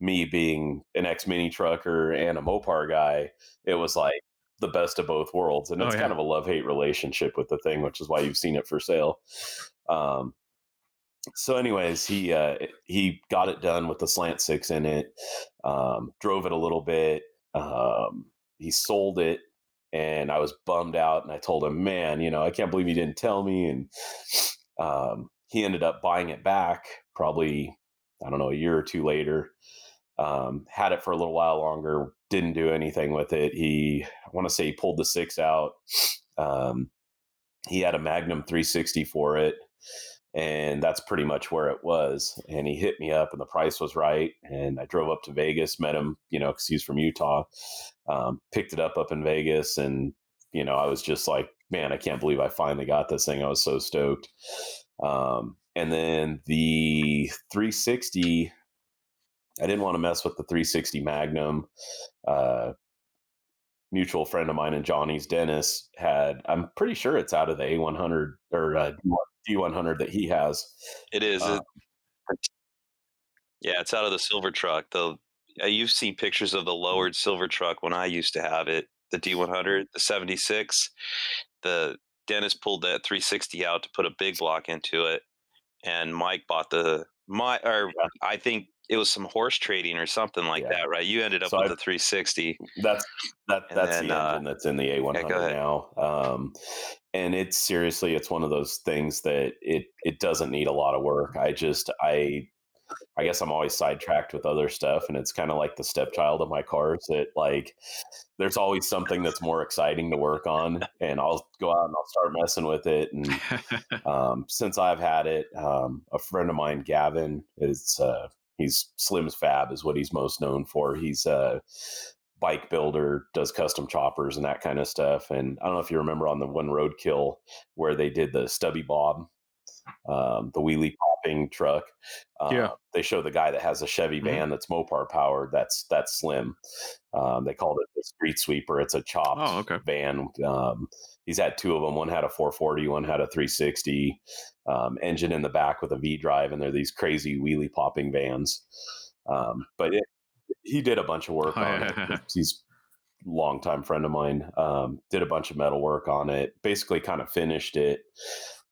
me being an ex mini trucker and a Mopar guy, it was like the best of both worlds. And Oh, it's yeah. kind of a love hate relationship with the thing, which is why you've seen it for sale. Um, so anyways, he uh, he got it done with the slant six in it, um, drove it a little bit. Um, he sold it and I was bummed out. And I told him, man, you know, I can't believe you didn't tell me. And um, he ended up buying it back probably, I don't know, a year or two later. Um, had it for a little while longer, didn't do anything with it. He, I want to say he pulled the six out. Um, he had a Magnum 360 for it. And that's pretty much where it was. And he hit me up, and the price was right. And I drove up to Vegas, met him, you know, because he's from Utah um, picked it up up in Vegas, and you know, I was just like, man, I can't believe I finally got this thing. I was so stoked. Um, and then the 360, I didn't want to mess with the 360 Magnum. Uh, mutual friend of mine and Johnny's Dennis had. I'm pretty sure it's out of the A100 or uh, D100 that he has. It is. Uh, yeah, it's out of the silver truck. The uh, you've seen pictures of the lowered silver truck when I used to have it, the D100, the 76. The Dennis pulled that 360 out to put a big block into it, and Mike bought the my or Yeah. I think it was some horse trading or something like Yeah. that, right? You ended up So with I've- the 360. That's that And that's then, the uh, engine that's in the A100 ahead. now. Um, and it's seriously, it's one of those things that it it doesn't need a lot of work. I just I I guess I'm always sidetracked with other stuff, and it's kind of like the stepchild of my cars. That like there's always something that's more exciting to work on, and I'll go out and I'll start messing with it. And [LAUGHS] um, since I've had it, um, a friend of mine, Gavin, is uh, he's Slim's Fab is what he's most known for. He's a bike builder, does custom choppers and that kind of stuff. And I don't know if you remember on the one roadkill where they did the stubby bob, um, the wheelie popping truck. Uh, Yeah. they show the guy that has a Chevy Mhm. van that's Mopar powered. That's that's Slim. Um, they called it the street sweeper. It's a chopped Oh, okay. van. He's had two of them. One had a 440, one had a 360 um, engine in the back with a V drive, and they're these crazy wheelie popping vans. Um, but it, he did a bunch of work Oh, on it. He's [LAUGHS] a longtime friend of mine. Um, did a bunch of metal work on it. Basically, kind of finished it,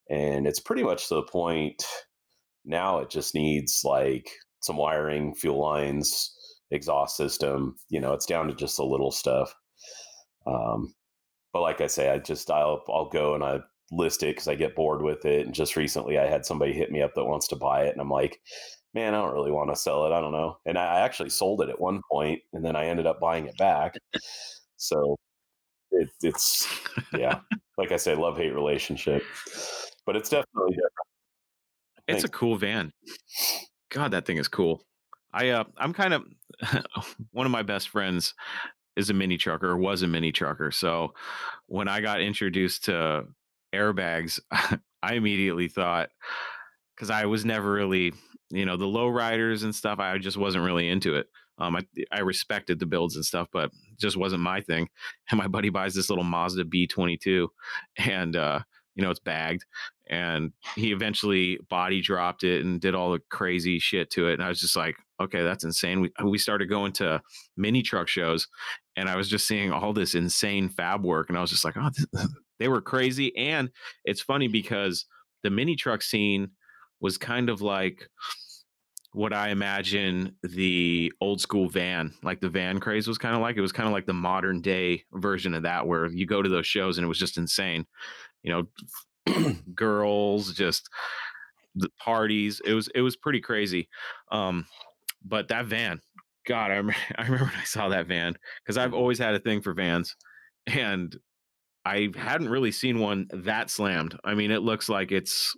and it's pretty much to the point now. It just needs like some wiring, fuel lines, exhaust system. You know, it's down to just the little stuff. Um, but like I say, I just I'll I'll go and I list it because I get bored with it. And just recently, I had somebody hit me up that wants to buy it, and I'm like, man, I don't really want to sell it. I don't know. And I actually sold it at one point, and then I ended up buying it back. So it, it's yeah, like I say, love hate relationship, but it's definitely different. It's a cool van. God, that thing is cool. I uh I'm kind of [LAUGHS] one of my best friends is a mini trucker or was a mini trucker. So when I got introduced to airbags, [LAUGHS] I immediately thought because I was never really, you know, the low riders and stuff, I just wasn't really into it. Um, I, I respected the builds and stuff, but just wasn't my thing. [LAUGHS] And my buddy buys this little Mazda B22 and, uh, you know, it's bagged and he eventually body dropped it and did all the crazy shit to it. And I was just like, okay, that's insane. We, we started going to mini truck shows and I was just seeing all this insane fab work. And I was just like, oh, this, [LAUGHS] they were crazy. And it's funny because the mini truck scene was kind of like what I imagine the old school van, like the van craze was kind of like. It was kind of like the modern day version of that, where you go to those shows and it was just insane. You know, [CLEARS THROAT] girls, just the parties. It was it was pretty crazy. Um, but that van, God, I remember, [LAUGHS] I remember when I saw that van because I've always had a thing for vans, and I hadn't really seen one that slammed. I mean, it looks like it's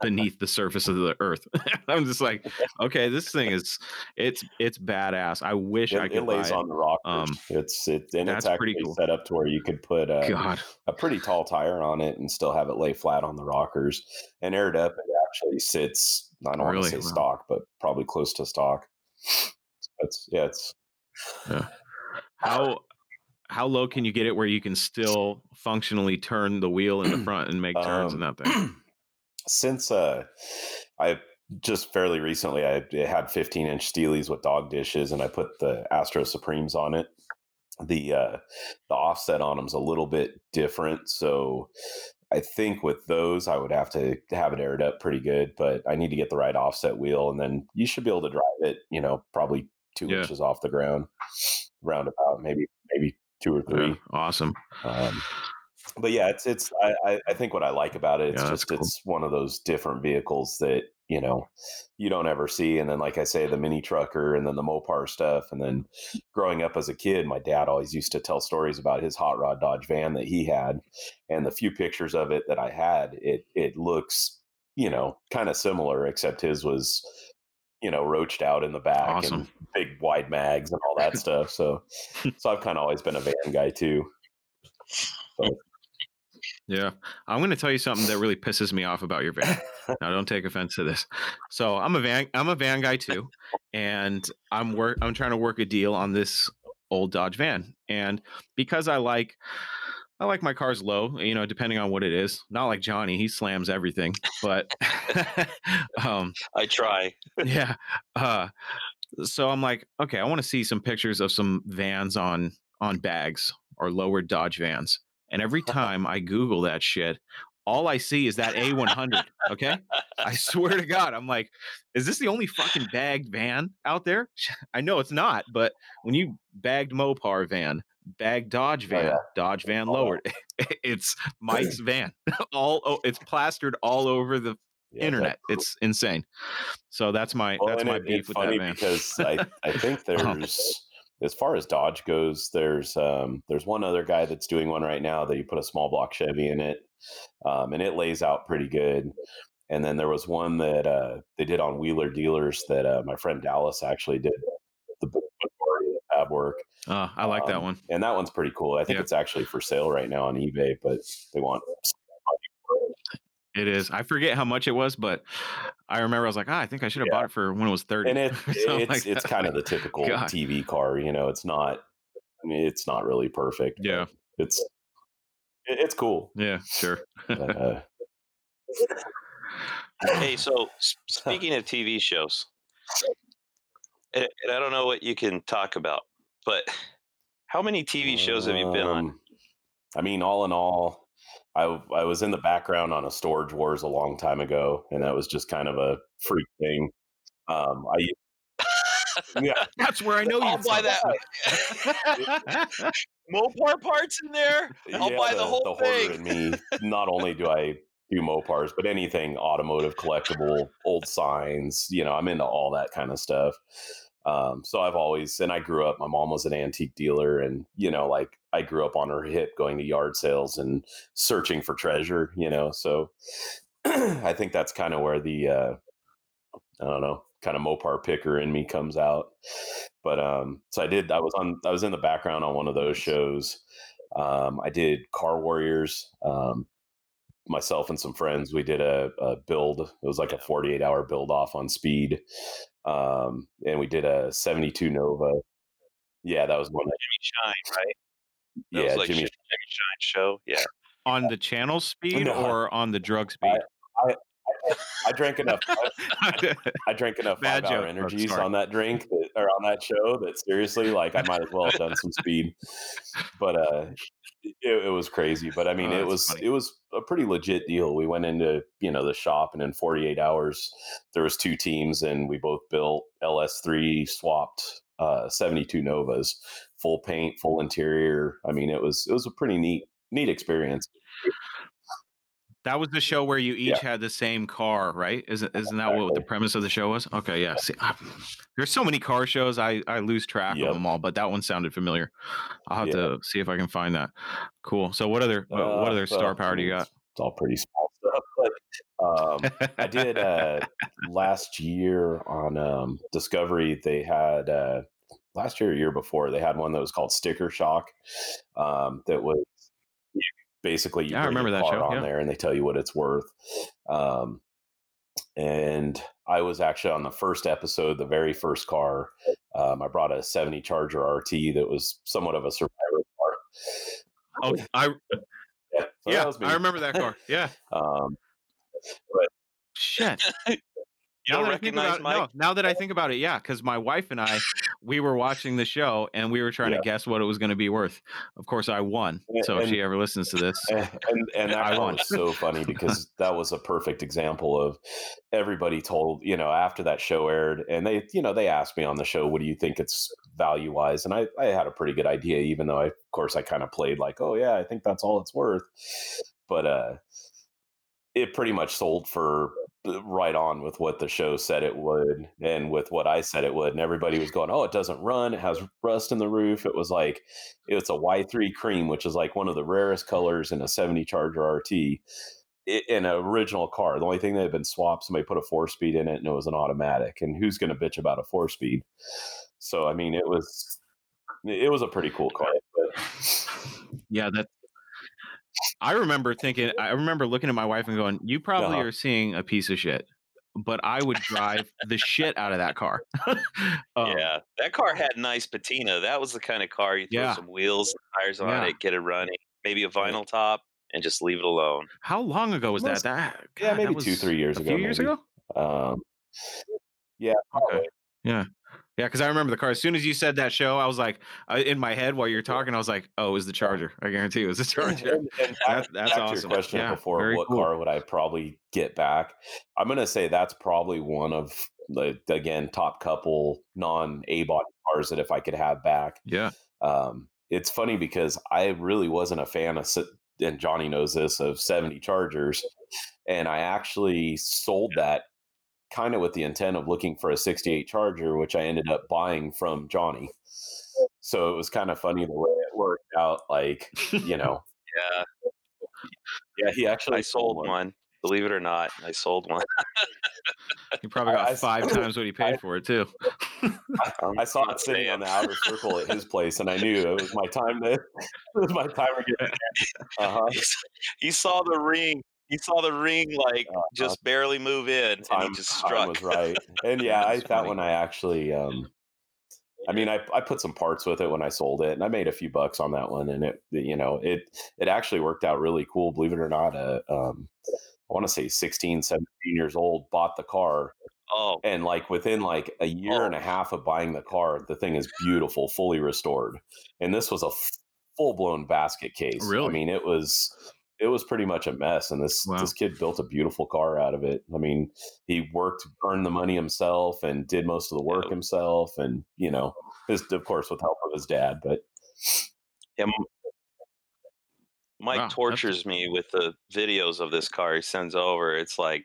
beneath the surface of the earth. [LAUGHS] I'm just like, okay, this thing [LAUGHS] is it's it's badass. I wish It, I it could lays buy on the rockers. Um, it's it and it's actually cool. set up to where you could put a, God, a pretty tall tire on it and still have it lay flat on the rockers. And aired up, it actually sits. I don't want Really? to say Wow. stock, but probably close to stock. It's yeah, it's how how low can you get it where you can still functionally turn the wheel in the [CLEARS THROAT] front and make turns in Um, that thing? [CLEARS THROAT] since uh I just fairly recently I had 15 inch steelies with dog dishes and I put the Astro Supremes on it. The uh the offset on them's a little bit different, so I think with those I would have to have it aired up pretty good, but I need to get the right offset wheel and then you should be able to drive it, you know, probably 2 Yeah. inches off the ground roundabout, maybe maybe 2 or 3. Yeah, awesome. Um, but yeah, it's it's I, I I think what I like about it, it's Yeah, just cool. it's one of those different vehicles that you know you don't ever see. And then, like I say, the mini trucker, and then the Mopar stuff, and then growing up as a kid, my dad always used to tell stories about his hot rod Dodge van that he had, and the few pictures of it that I had, it it looks you know kind of similar, except his was you know roached out in the back Awesome. and big wide mags and all that stuff. So [LAUGHS] so I've kind of always been a van guy too. Yeah. I'm going to tell you something that really pisses me off about your van. [LAUGHS] now don't take offense to this. So, I'm a van I'm a van guy too, and I'm work I'm trying to work a deal on this old Dodge van. And because I like I like my cars low, you know, depending on what it is. Not like Johnny, he slams everything, but [LAUGHS] um I try. yeah. Uh, so I'm like, okay, I want to see some pictures of some vans on on bags or lowered Dodge vans. And every [LAUGHS] time I Google that shit, all I see is that A100. Okay, I swear to God, I'm like, is this the only fucking bagged van out there? [LAUGHS] I know it's not, but when you bagged Mopar van, Dodge Oh, van, yeah. Dodge van Oh, lowered, [LAUGHS] it's Mike's [LAUGHS] van. [LAUGHS] all oh, it's plastered all over the Yeah, internet. that- It's insane. So that's my Well, that's my it- beef with funny that man. because I, I think Uh-huh. there's as far as Dodge goes, there's um, there's one other guy that's doing one right now that you put a small block Chevy in it, um, and it lays out pretty good. And then there was one that uh, they did on Wheeler Dealers that uh, my friend Dallas actually did majority of the fab work, Uh, I like that Um, one. and that one's pretty cool. I think Yeah. it's actually for sale right now on eBay, but they want It is. I forget how much it was, but I remember I was like, ah, I think I should have Yeah. bought it for when it was thirty. and it, [LAUGHS] it's like it's kind of the typical God. TV car. You know, it's not. I mean, it's not really perfect. Yeah. it's it's cool. yeah, sure. But, uh, [LAUGHS] Hey, so [LAUGHS] speaking of TV shows, and, and I don't know what you can talk about, but how many TV shows have you been on? um, I mean, all in all, I I was in the background on a Storage Wars a long time ago, and that was just kind of a freak thing. Um, I [LAUGHS] yeah, That's where I know you. I'll buy that. [LAUGHS] Mopar parts in there? I'll yeah, buy the, whole hoarder thing. in me. [LAUGHS] Not only do I do Mopars, but anything automotive, collectible, old signs. You know, I'm into all that kind of stuff. Um, so I've always, and I grew up. My mom was an antique dealer, and you know, like I grew up on her hip, going to yard sales and searching for treasure. You know, so [CLEARS THROAT] I think that's kind of where the uh, I don't know, kind of Mopar picker in me comes out. But um, so I did. I was on. I was in the background on one of those shows. Um, I did Car Warriors. Um, myself and some friends, we did a, a build. It was like a 48 hour build off on speed. Um, and we did a 72 Nova. Yeah, that was one. Jimmy Shine, right? That yeah, was like Jimmy. Jimmy Shine show. Yeah. on the channel speed No. or on the drug speed? I drank enough. I, [LAUGHS] I drank enough Bad five hour joke. Oh, energies sorry. on that drink that, or on that show that seriously, like I might as well have done some speed. But uh, it, it was crazy. But I mean, Oh, it was funny. it was a pretty legit deal. We went into you know the shop, and in 48 hours, there was two teams, and we both built LS3 swapped uh, 72 Novas, full paint, full interior. I mean, it was it was a pretty neat neat experience. That was the show where you each Yeah. had the same car, right? Isn't isn't that what the premise of the show was? Okay, yeah. See, I, there's so many car shows, I I lose track Yep. of them all, but that one sounded familiar. I'll have Yeah. to see if I can find that. Cool. So what other what, what Uh, other star power do you got? It's, all pretty small stuff. But um, I did uh, last year on um, Discovery. They had uh, last year, or year before, they had one that was called Sticker Shock. Um, that was basically you Yeah, I remember that show, on yeah. there, and they tell you what it's worth. Um, and I was actually on the first episode, the very first car. Um, I brought a 70 Charger RT that was somewhat of a survivor car. Oh, I [LAUGHS] Yeah, so yeah. I remember that car. Yeah. [LAUGHS] Um, Shit. [LAUGHS] Now that recognize about? No, now that I think about it, yeah, because my wife and I, we were watching the show and we were trying Yeah. to guess what it was going to be worth. Of course, I won. Yeah, So if and- she ever listens to this, [LAUGHS] and and, [LAUGHS] and that I won. was so funny because [LAUGHS] that was a perfect example of everybody told you know after that show aired and they you know they asked me on the show what do you think it's value wise and I, I had a pretty good idea even though I, of course I kind of played like oh yeah I think that's all it's worth but uh it pretty much sold for Uh, right on with what the show said it would and with what I said it would and everybody was going oh it doesn't run it has rust in the roof it was like it's a Y3 cream, which is like one of the rarest colors in a 70 Charger RT in an original car. The only thing that had been swapped, somebody put a four speed in it and it was an automatic. And who's going to bitch about a four speed? So, I mean, it was. It was a pretty cool car. But yeah, that. I remember thinking, I remember looking at my wife and going, "You probably Uh-huh. are seeing a piece of shit." But I would drive the shit out of that car. Um, [LAUGHS] yeah, that car had nice patina. That was the kind of car you throw Yeah. some wheels, and tires on Yeah. it, get it running, maybe a vinyl top, and just leave it alone. How long ago was that? That yeah, God, that maybe was two, three years a ago. few years maybe. ago. Um, yeah. Okay. Yeah. Yeah, because I remember the car. As soon as you said that show, I was like, I, in my head while you're talking, I was like, "Oh, it was the Charger." I guarantee it was the [LAUGHS] Charger. And, and That- that's back to awesome. your question Yeah, before, what cool. car would I probably get back? I'm going to say that's probably one of the again top couple non A body cars that if I could have back. Yeah. Um, it's funny because I really wasn't a fan of, and Johnny knows this, of 70 Chargers, and I actually sold that kind of with the intent of looking for a 68 Charger, which I ended up buying from Johnny. So it was kind of funny the way it worked out. Like, you [LAUGHS] know, Yeah, yeah, he actually I sold one. Believe it or not, I sold one. You probably got I- I- five times what he paid I- for it too. I'm I saw it sitting on the outer circle at his place, and I knew it was my time to. [LAUGHS] It was my time to get. [LAUGHS] Uh huh. he saw the ring. He saw the ring like Uh-huh. just barely move in, and he just [LAUGHS] struck. was right, and [LAUGHS] yeah, I, that one I actually. um I mean, I, I put some parts with it when I sold it, and I made a few bucks on that one, and it you know it it actually worked out really cool. Believe it or not, uh, um, I want to say 16, 17 years old, bought the car, Oh, and like within like a year and a half of buying the car the thing is beautiful fully restored and this was a f- full-blown basket case Really? i mean it was it was pretty much a mess and this Wow. this kid built a beautiful car out of it i mean he worked earned the money himself and did most of the work Yeah. himself and you know his of course with help of his dad but yeah, Mike Wow, tortures me with the videos of this car he sends over. It's like,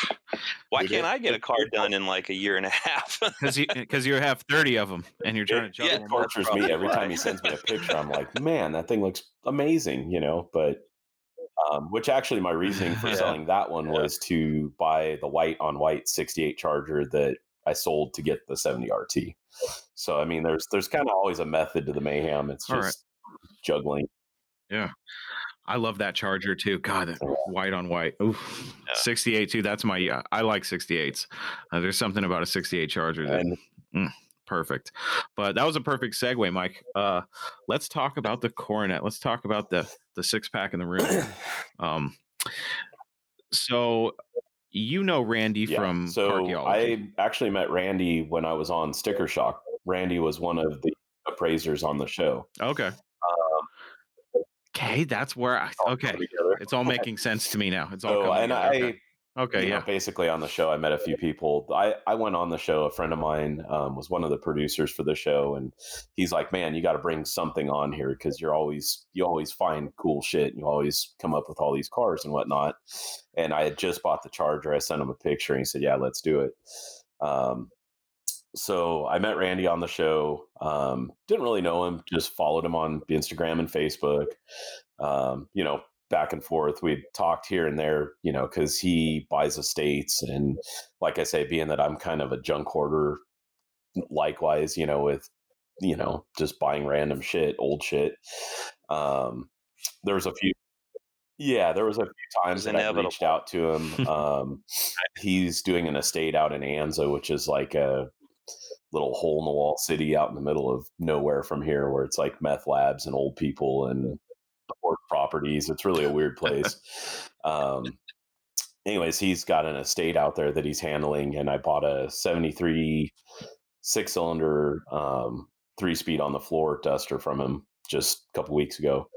[SIGHS] why can't I get a car done in like a year and a half? [LAUGHS] Because you because you have thirty of them and you're trying to it, yeah, it tortures me every time he sends me a picture i'm [LAUGHS] like man that thing looks amazing you know but um, which actually my reasoning for [LAUGHS] Yeah. selling that one Yeah. was to buy the white on white 68 charger that i sold to get the 70 rt so i mean there's there's kind of always a method to the mayhem it's All right. just juggling Yeah. I love that Charger too. God, that white on white. Oof. Yeah. 68 too. That's my. I like 68s. Uh, there's something about a 68 Charger that and perfect. But that was a perfect segue, Mike. Uh, let's talk about the coronet. Let's talk about the the six pack in the room. [CLEARS THROAT] Um, so you know Randy yeah, from so i actually met randy when i was on sticker shock randy was one of the appraisers on the show Okay. Okay, that's where I okay. It's all making sense to me now. It's all So, coming and. I, Okay. Okay, you know, yeah. basically on the show i met a few people i i went on the show a friend of mine um, was one of the producers for the show and he's like man you got to bring something on here because you're always you always find cool shit and you always come up with all these cars and whatnot and i had just bought the charger i sent him a picture and he said yeah let's do it um, so I met Randy on the show. Um, didn't really know him, just followed him on Instagram and Facebook. Um, you know, back and forth. We talked here and there, you know, because he buys estates, and like I say, being that I'm kind of a junk hoarder, likewise, you know, with you know just buying random shit, old shit. Um, there was a few. Yeah, there was a few times that I reached out to him. [LAUGHS] Um, he's doing an estate out in Anza, which is like a little hole in the wall city out in the middle of nowhere from here, where it's like meth labs and old people and properties. It's really a weird place. um, anyways, he's got an estate out there that he's handling, and I bought a '73 six cylinder um, three speed on the floor duster from him just a couple weeks ago.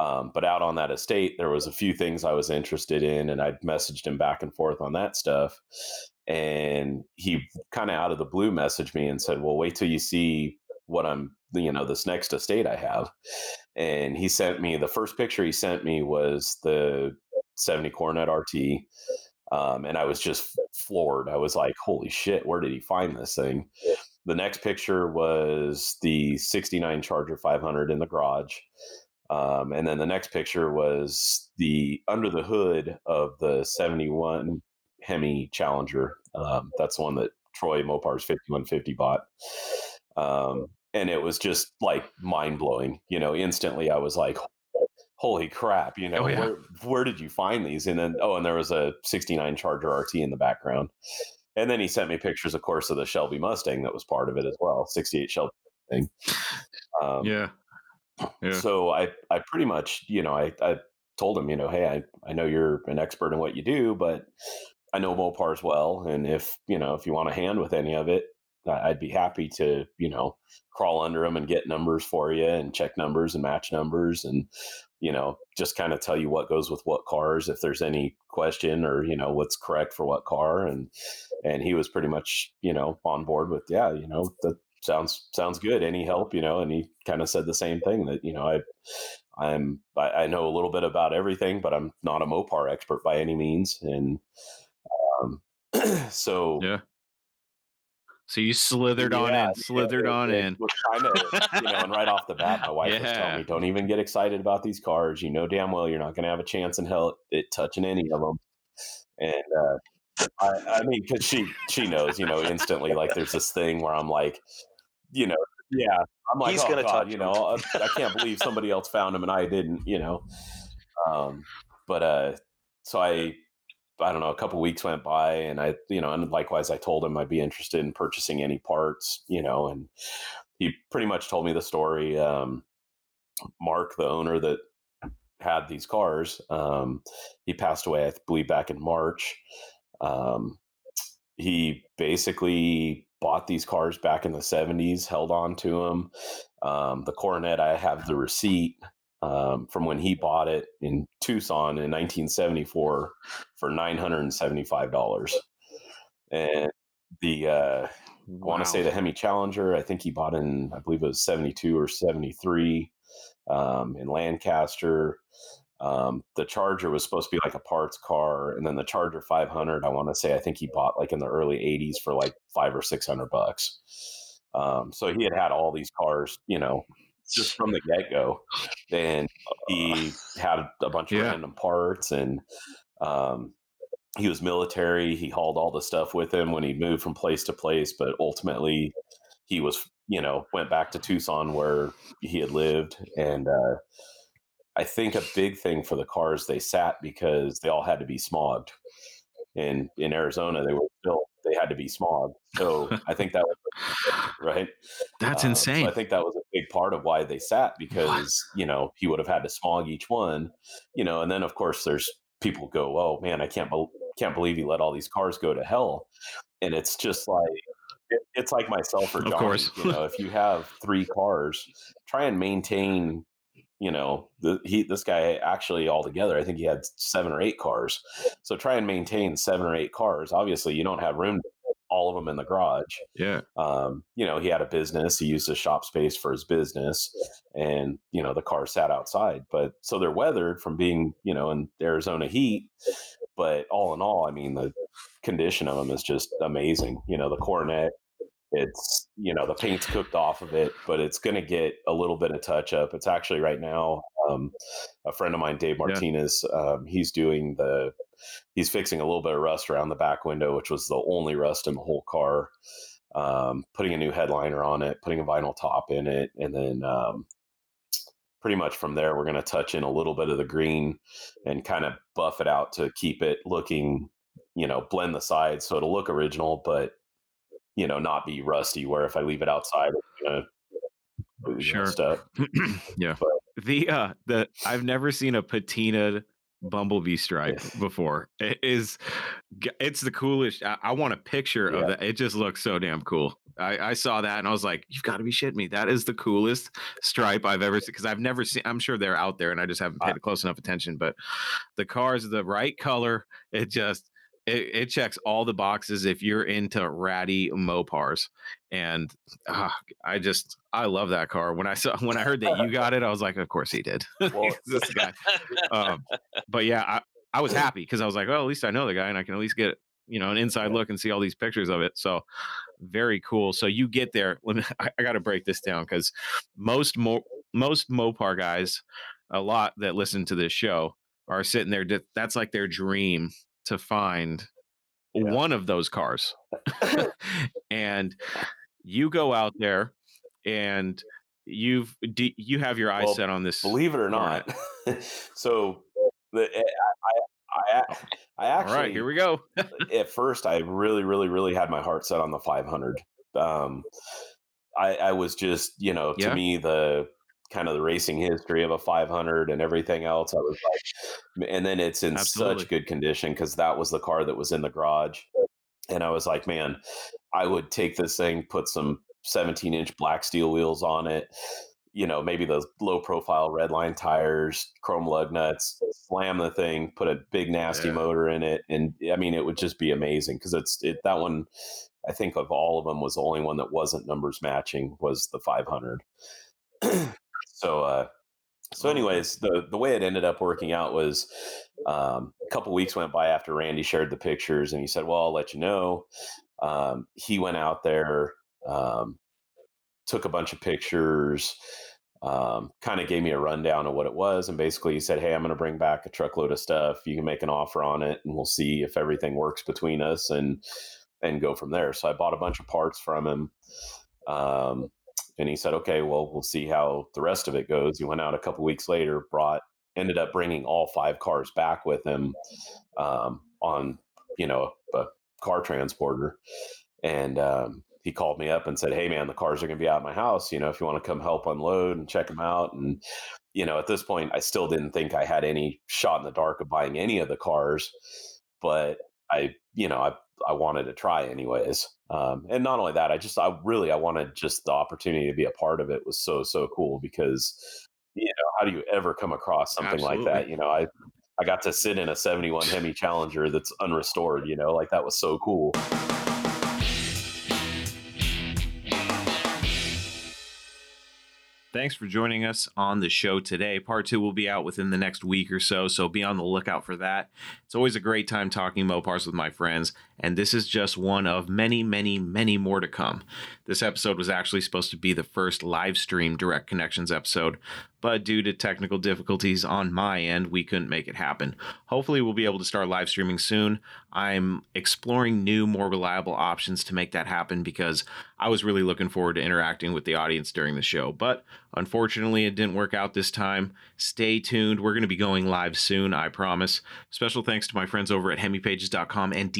Um, but out on that estate, there was a few things I was interested in, and I messaged him back and forth on that stuff. And he kind of out of the blue messaged me and said, "Well, wait till you see what I'm, you know, this next estate I have." And he sent me the first picture he sent me was the 70 Coronet RT. Um, and I was just floored. I was like, holy shit, where did he find this thing? The next picture was the 69 Charger 500 in the garage. Um, and then the next picture was the under the hood of the 71 Hemi Challenger. Um, that's the one that Troy Mopar's 5150 bought. Um, and it was just like mind blowing. You know, instantly I was like, holy crap, you know, Oh, yeah. where, where did you find these? And then, oh, and there was a 69 Charger RT in the background. And then he sent me pictures, of course, of the Shelby Mustang that was part of it as well, 68 Shelby thing. Um, yeah. Yeah. so I, I pretty much, you know, I, I told him, you know, hey, I, I know you're an expert in what you do, but I know Mopars well, and if you know, if you want a hand with any of it, I'd be happy to, you know, crawl under them and get numbers for you and check numbers and match numbers and you know just kind of tell you what goes with what cars if there's any question or you know what's correct for what car and and he was pretty much you know on board with yeah you know that sounds sounds good any help you know and he kind of said the same thing that you know i i'm I, I know a little bit about everything but i'm not a mopar expert by any means and um [CLEARS THROAT] so Yeah. So you slithered on in, slithered it- on it in. was kinda, you know, and right off the bat, my wife was telling me, "Don't even get excited about these cars. You know damn well you're not going to have a chance in hell at touching any of them." And uh, I, I mean, because she she knows, you know, instantly. Like, there's this thing where I'm like, you know, yeah, I'm like, He's oh gonna touch you 'em." know, I, [LAUGHS] I can't believe somebody else found him and I didn't, you know. Um, but uh, so I I don't know, a couple weeks went by and I, you know, and likewise I told him I'd be interested in purchasing any parts, you know, and he pretty much told me the story. Um, Mark, the owner that had these cars, um, he passed away, I believe, back in March. Um, he basically bought these cars back in the 70s, held on to them. Um, the Coronet, I have the receipt um, from when he bought it in Tucson in 1974 for $975. And the, uh, I want to say the Hemi Challenger, I think he bought in, I believe it was 72 or 73 um, in Lancaster. Um, the Charger was supposed to be like a parts car, and then the Charger 500, I want to say, I think he bought like in the early 80s for like five or 600 bucks. Um, so he had had all these cars, you know, just from the get go. And he had a bunch of Yeah. random parts and um, he was military. He hauled all the stuff with him when he moved from place to place, but ultimately he was, you know, went back to Tucson where he had lived. And uh, I think a big thing for the cars, they sat because they all had to be smogged. And in Arizona, they were still, they had to be smogged. So I think that was [LAUGHS] right. That's uh, so insane. I think that was a big part of why they sat because you know he would have had to smog each one, you know, and then of course there's people go, oh man, I can't bel can't believe he let all these cars go to hell, and it's just like it, it's like myself or John. Of course. you know, if you have three cars, try and maintain you know, the, he this guy actually altogether, I think he had seven or eight cars. So try and maintain seven or eight cars. Obviously, you don't have room to put all of them in the garage. Yeah. Um, you know, he had a business. He used his shop space for his business, and you know, the car sat outside. But so they're weathered from being, you know, in Arizona heat. But all in all, I mean, the condition of them is just amazing. You know, the Coronet it's you know the paint's cooked off of it but it's going to get a little bit of touch up it's actually right now um, a friend of mine dave martinez yeah. um, he's doing the he's fixing a little bit of rust around the back window which was the only rust in the whole car um, putting a new headliner on it putting a vinyl top in it and then um, pretty much from there we're going to touch in a little bit of the green and kind of buff it out to keep it looking you know blend the sides so it'll look original but you know, not be rusty. Where if I leave it outside, it's gonna sure stuff. [CLEARS THROAT] yeah. But, the uh the I've never seen a patina bumblebee stripe before. It is it's the coolest. I, I want a picture yeah. of that. It just looks so damn cool. I, I saw that and I was like, "You've got to be shitting me! That is the coolest stripe I've ever seen." Because I've never seen. I'm sure they're out there, and I just haven't paid close enough attention. But the car is the right color. It just it, it, checks all the boxes if you're into ratty Mopars. And uh, I just I love that car. When I saw when I heard that you got it, I was like, of course he did. [LAUGHS] Well, this guy. [LAUGHS] Um, but yeah, I, I was happy because I was like, well, at least I know the guy and I can at least get you know an inside look and see all these pictures of it. So very cool. So you get there. Let me, [LAUGHS] I, I got to break this down because most mo- most Mopar guys, a lot that listen to this show are sitting there. That's like their dream to find yeah. one of those cars. [LAUGHS] [LAUGHS] and you go out there and you've do, you have your eyes well, set on this believe it or not [LAUGHS] so the, eh, I, I, I, I actually all right here we go at first i really really really had my heart set on the 500 um i i was just you know to yeah. me the kind of the racing history of a 500 and everything else. I was like, and then it's in Absolutely. such good condition because that was the car that was in the garage. And I was like, man, I would take this thing, put some 17 inch black steel wheels on it, you know, maybe those low profile red line tires, chrome lug nuts, slam the thing, put a big nasty yeah. motor in it. And I mean, it would just be amazing because it's it, that one, I think of all of them was the only one that wasn't numbers matching was the 500. [CLEARS THROAT] So, uh, so anyways, the the way it ended up working out was um, a couple weeks went by after Randy shared the pictures, and he said, "Well, I'll let you know." Um, he went out there, um, took a bunch of pictures, um, kind of gave me a rundown of what it was, and basically he said, "Hey, I'm going to bring back a truckload of stuff. You can make an offer on it, and we'll see if everything works between us, and and go from there." So I bought a bunch of parts from him. Um, and he said, okay, well, we'll see how the rest of it goes. He went out a couple weeks later, brought, ended up bringing all five cars back with him um, on, you know, a car transporter. And um, he called me up and said, hey, man, the cars are going to be out of my house. You know, if you want to come help unload and check them out. And, you know, at this point, I still didn't think I had any shot in the dark of buying any of the cars. But I, you know, I I wanted to try anyways. Um, and not only that, I just I really I wanted just the opportunity to be a part of it was so so cool because you know how do you ever come across something Absolutely. like that? You know, I I got to sit in a 71 Hemi Challenger that's unrestored. You know, like that was so cool. Thanks for joining us on the show today. Part two will be out within the next week or so, so be on the lookout for that. It's always a great time talking Mopars with my friends, and this is just one of many, many, many more to come. This episode was actually supposed to be the first live stream Direct Connections episode, but due to technical difficulties on my end, we couldn't make it happen. Hopefully, we'll be able to start live streaming soon. I'm exploring new, more reliable options to make that happen because I was really looking forward to interacting with the audience during the show. But unfortunately, it didn't work out this time. Stay tuned. We're going to be going live soon, I promise. Special thanks to my friends over at hemipages.com and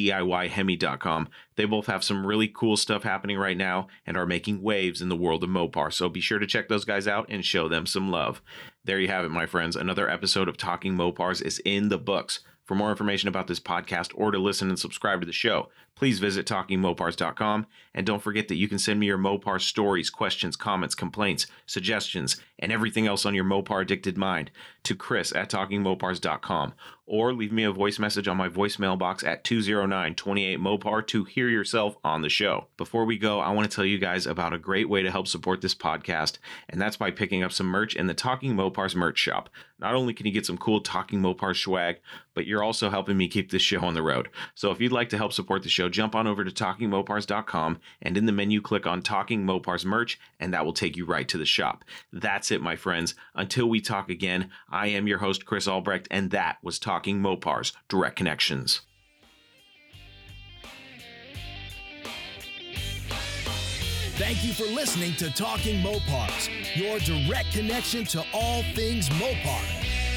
DIYhemi.com. They both have some really cool stuff happening right now and are making waves in the world of Mopar. So be sure to check those guys out and show them some love. There you have it, my friends. Another episode of Talking Mopars is in the books. For more information about this podcast or to listen and subscribe to the show, please visit talkingmopars.com and don't forget that you can send me your Mopar stories, questions, comments, complaints, suggestions, and everything else on your Mopar addicted mind to chris at talkingmopars.com or leave me a voice message on my voicemail box at 209 28 Mopar to hear yourself on the show. Before we go, I want to tell you guys about a great way to help support this podcast, and that's by picking up some merch in the Talking Mopars merch shop. Not only can you get some cool Talking Mopars swag, but you're also helping me keep this show on the road. So if you'd like to help support the show, jump on over to talkingmopars.com and in the menu click on Talking Mopars merch, and that will take you right to the shop. That's it, my friends. Until we talk again, I am your host, Chris Albrecht, and that was Talking Mopars Direct Connections. Thank you for listening to Talking Mopars, your direct connection to all things Mopar.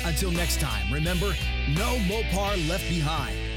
Until next time, remember, no Mopar left behind.